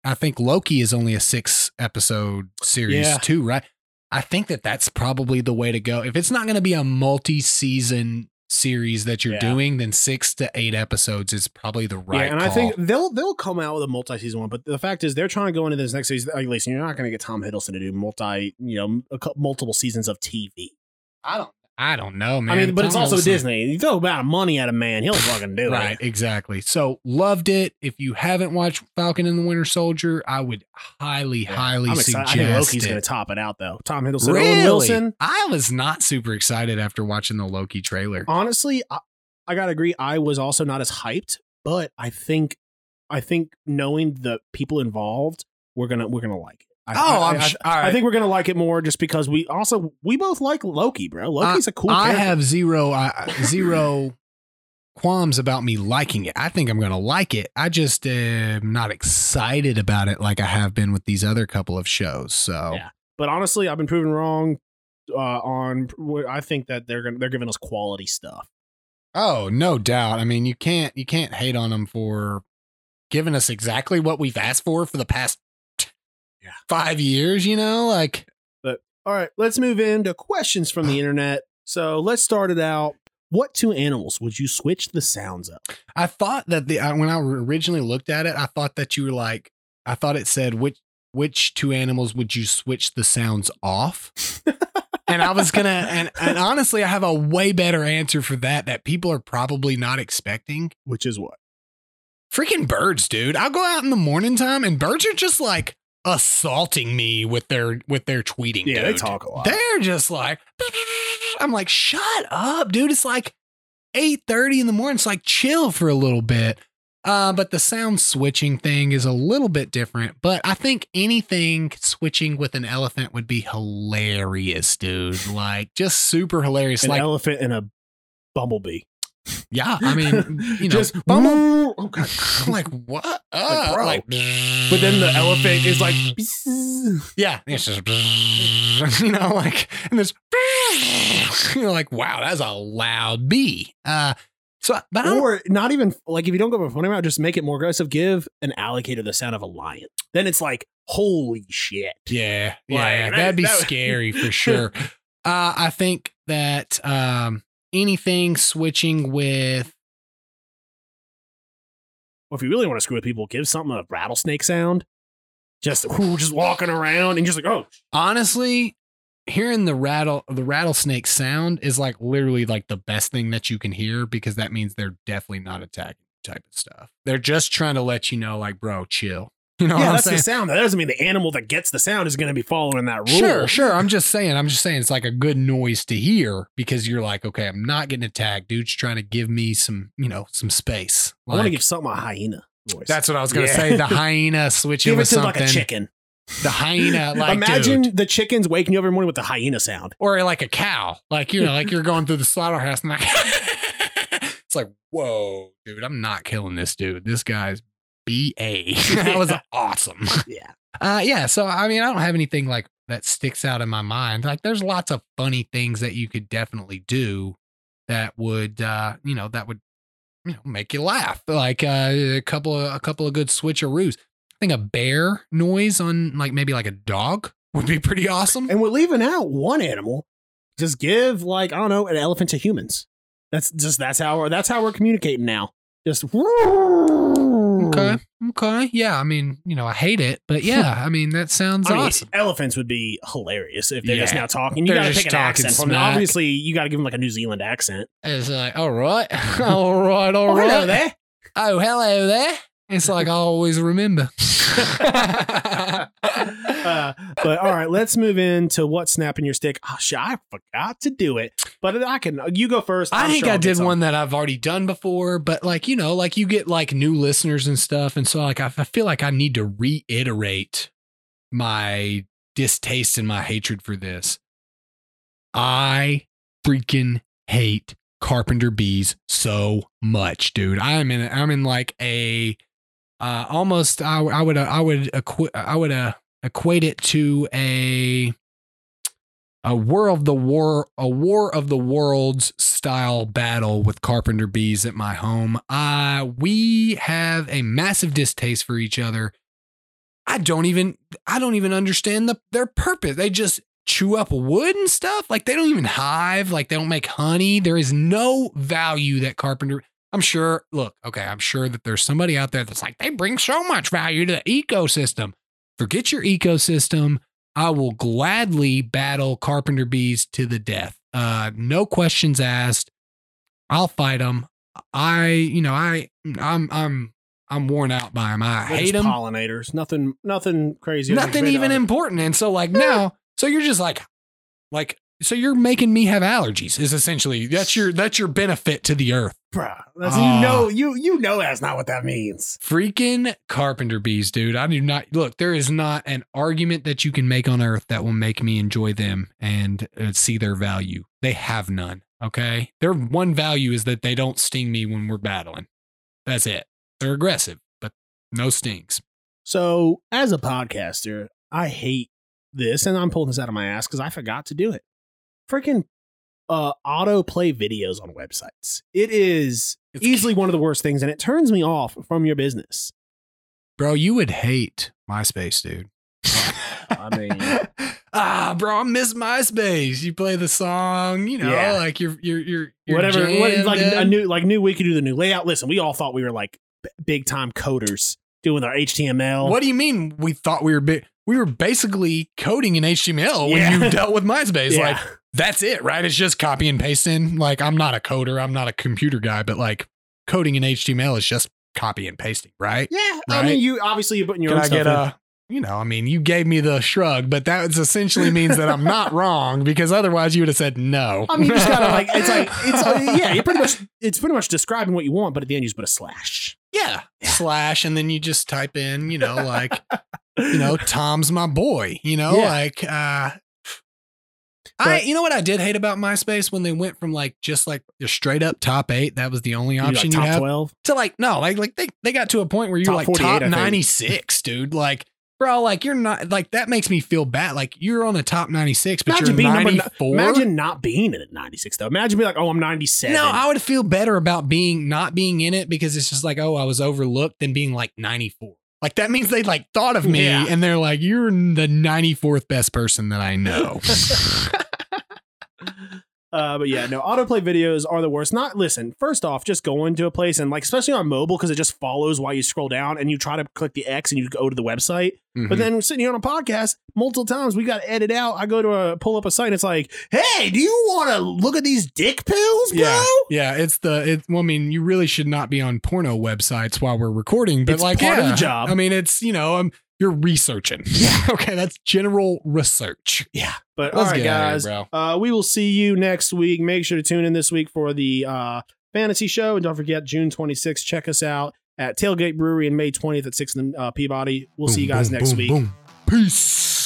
I think Loki is only a 6 episode series Yeah. too, right? I think that that's probably the way to go. If it's not going to be a multi-season series that you're Yeah. doing, then 6 to 8 episodes is probably the right yeah, and call. I think they'll they'll come out with a multi-season one. But the fact is, they're trying to go into this next season. Like, listen, you're not going to get Tom Hiddleston to do multi, you know, multiple seasons of TV. I don't I don't know, man. I mean, but it's Tom also Disney. You throw about money at a man, he'll fucking do Right, it. Right, exactly. So loved it. If you haven't watched Falcon and the Winter Soldier, I would highly, highly I'm suggest excited. I think Loki's going to top it out, though. Tom Hiddleston, really? Owen Wilson. I was not super excited after watching the Loki trailer. Honestly, I, I gotta agree. I was also not as hyped, but I think, I think knowing the people involved, we're gonna we're gonna like it. I, Oh, I, I'm I, sh- all I right. think we're gonna like it more just because we also we both like Loki, bro. Loki's a cool. I character. have zero, uh, zero qualms about me liking it. I think I'm going to like it. I just am not excited about it like I have been with these other couple of shows. So Yeah. But honestly, I've been proven wrong uh, on. I think that they're gonna they're giving us quality stuff. Oh, no doubt. I mean, you can't you can't hate on them for giving us exactly what we've asked for for the past Yeah. five years. You know, like but All right, let's move into questions from the internet. So let's start it out. What two animals would you switch the sounds of? I thought that the when I originally looked at it, I thought that you were like, I thought it said which which two animals would you switch the sounds off? and I was gonna and and honestly, I have a way better answer for that that people are probably not expecting. Which is what? Freaking birds, dude! I'll go out in the morning time and birds are just like assaulting me with their with their tweeting. Yeah, they talk a lot. They're just like, I'm like, shut up, dude. It's like 8:30 in the morning. It's like chill for a little bit. Uh, but the sound switching thing is a little bit different. But I think anything switching with an elephant would be hilarious, dude. Like just super hilarious. An like, elephant and a bumblebee. Yeah, I mean, you know, Just Bumble- Oh, God. I'm like, what? Uh, bro. like, But then the elephant is like, Yeah, it's just you know, like and this you're like, wow, that's a loud bee. Uh, so but or not even like if you don't go for a funny route, just make it more aggressive. Give an alligator the sound of a lion. Then it's like, holy shit. yeah, yeah, Like, that'd be that- scary for sure. Uh, I think that um, anything switching with Well, if you really want to screw with people, give something a rattlesnake sound. Just whoo, just walking around and just like, oh, honestly, hearing the rattle the rattlesnake sound is like literally like the best thing that you can hear because that means they're definitely not attacking type of stuff. They're just trying to let you know, like, bro, chill. You know yeah, that's saying? the sound. That doesn't mean the animal that gets the sound is going to be following that rule. Sure, sure. I'm just saying. I'm just saying it's like a good noise to hear because you're like, okay, I'm not getting attacked. Dude's trying to give me some, you know, some space. I want to give something a hyena voice. that's what I was gonna Yeah. say. The hyena switching give it with to something. like a chicken. The hyena, like Imagine dude. the chickens waking you every morning with the hyena sound. or like a cow. Like you know, like you're going through the slaughterhouse and like it's like, whoa, dude, I'm not killing this dude. This guy's B A. that was awesome. Yeah. Uh, yeah. So I mean, I don't have anything like that sticks out in my mind. Like, there's lots of funny things that you could definitely do that would, uh, you know, that would, you know, make you laugh. Like uh, a couple of a couple of good switcheroos. I think a bear noise on like maybe like a dog would be pretty awesome. And we're leaving out one animal. Just give like I don't know an elephant to humans. That's just that's how that's how we're communicating now. Just Okay. Okay. Yeah. I mean, you know, I hate it, but yeah, I mean, that sounds I mean, awesome. elephants would be hilarious if they're just Yeah. now talking. You They're got to just pick an talking accent from them. smack. Obviously, you got to give them like a New Zealand accent. It's like, all right, all right, all right. Oh, hello there. Oh, hello there. It's like I always remember. Uh, but all right, let's move into what's snapping your stick. Oh, shit, I forgot to do it, but I can. You go first. I I'm think sure I did one that I've already done before, but like, you know, like you get like new listeners and stuff. And so like, I, I feel like I need to reiterate my distaste and my hatred for this. I freaking hate carpenter bees so much, dude. I'm in, I'm in like a, uh, almost, I, I would, I would, equi- I would, uh, equate it to a, a war of the war a war of the worlds style battle with carpenter bees at my home. Uh we have a massive distaste for each other. I don't even i don't even understand the their purpose. They just chew up wood and stuff? Like they don't even hive like they don't make honey. There is no value that carpenter i'm sure look okay i'm sure that there's somebody out there that's like they bring so much value to the ecosystem forget your ecosystem I will gladly battle carpenter bees to the death. Uh, no questions asked. I'll fight them. I, you know, I, I'm, I'm, I'm worn out by them. I They're hate them. pollinators. Nothing, nothing crazy. Nothing even important. And so, like now, so you're just like, like, so you're making me have allergies. Is essentially that's your that's your benefit to the earth. Bruh, that's, Ah. you know, you you know that's not what that means. Freaking carpenter bees, dude. I do not look. There is not an argument that you can make on earth that will make me enjoy them and uh, see their value. They have none. Okay. Their one value is that they don't sting me when we're battling. That's it. They're aggressive, but no stings. So, as a podcaster, I hate this, and I'm pulling this out of my ass because I forgot to do it. Freaking uh, auto play videos on websites. It is It's- easily one of the worst things, and it turns me off from your business. Bro, you would hate MySpace, dude. I mean, ah, bro, I miss MySpace. You play the song, you know, Yeah. like you're you're you're, you're whatever, what, jammed like a new, like new, we could do the new layout. Listen, we all thought we were like b- big time coders doing our HTML. What do you mean? We thought we were big. We were basically coding in HTML when Yeah. you dealt with MySpace. Yeah. Like that's it, right? It's just copy and pasting. Like I'm not a coder. I'm not a computer guy, but like coding in HTML is just copy and pasting, right? Yeah, I Right? mean, you obviously you're putting your Can own I stuff get in. a? You know, I mean, you gave me the shrug, but that essentially means that I'm not wrong because otherwise you would have said no. I mean, you just gotta like it's like it's uh, yeah, you pretty much it's pretty much describing what you want, but at the end you just put a slash. yeah, slash, and then you just type in, you know, like you know, Tom's my boy, you know, Yeah. like uh I you know what I did hate about MySpace when they went from like just like the straight up top eight, that was the only You option like, you had twelve. to like no, like like they, they got to a point where you're Top like top 96, dude. Like bro, like you're not like that makes me feel bad. Like you're on the top 96, but Imagine you're 94. Imagine not being in at ninety six though. Imagine being like, oh, I'm ninety seven. no, I would feel better about being not being in it because it's just like, oh, I was overlooked than being like 94. Like that means they like thought of me Yeah. and they're like, you're the 94th best person that I know. Uh, but yeah, no, autoplay videos are the worst. Not listen. First off, just go into a place and like, especially on mobile, because it just follows while you scroll down and you try to click the X and you go to the website. Mm-hmm. But then sitting here on a podcast multiple times. We got to edit out. I go to a pull up a site. And it's like, hey, do you want to look at these dick pills, bro? yeah, yeah, it's the it. Well, I mean, you really should not be on porno websites while we're recording, but It's like, part of the job. I mean, it's you know, um, you're researching. Yeah, okay, that's general research. Yeah. But Let's all right, get outta here, guys. Uh, we will see you next week. Make sure to tune in this week for the uh, fantasy show. And don't forget, June 26th, check us out at Tailgate Brewery and May 20th at 6 in uh, Peabody. We'll see you guys boom, next boom, week. boom. Peace.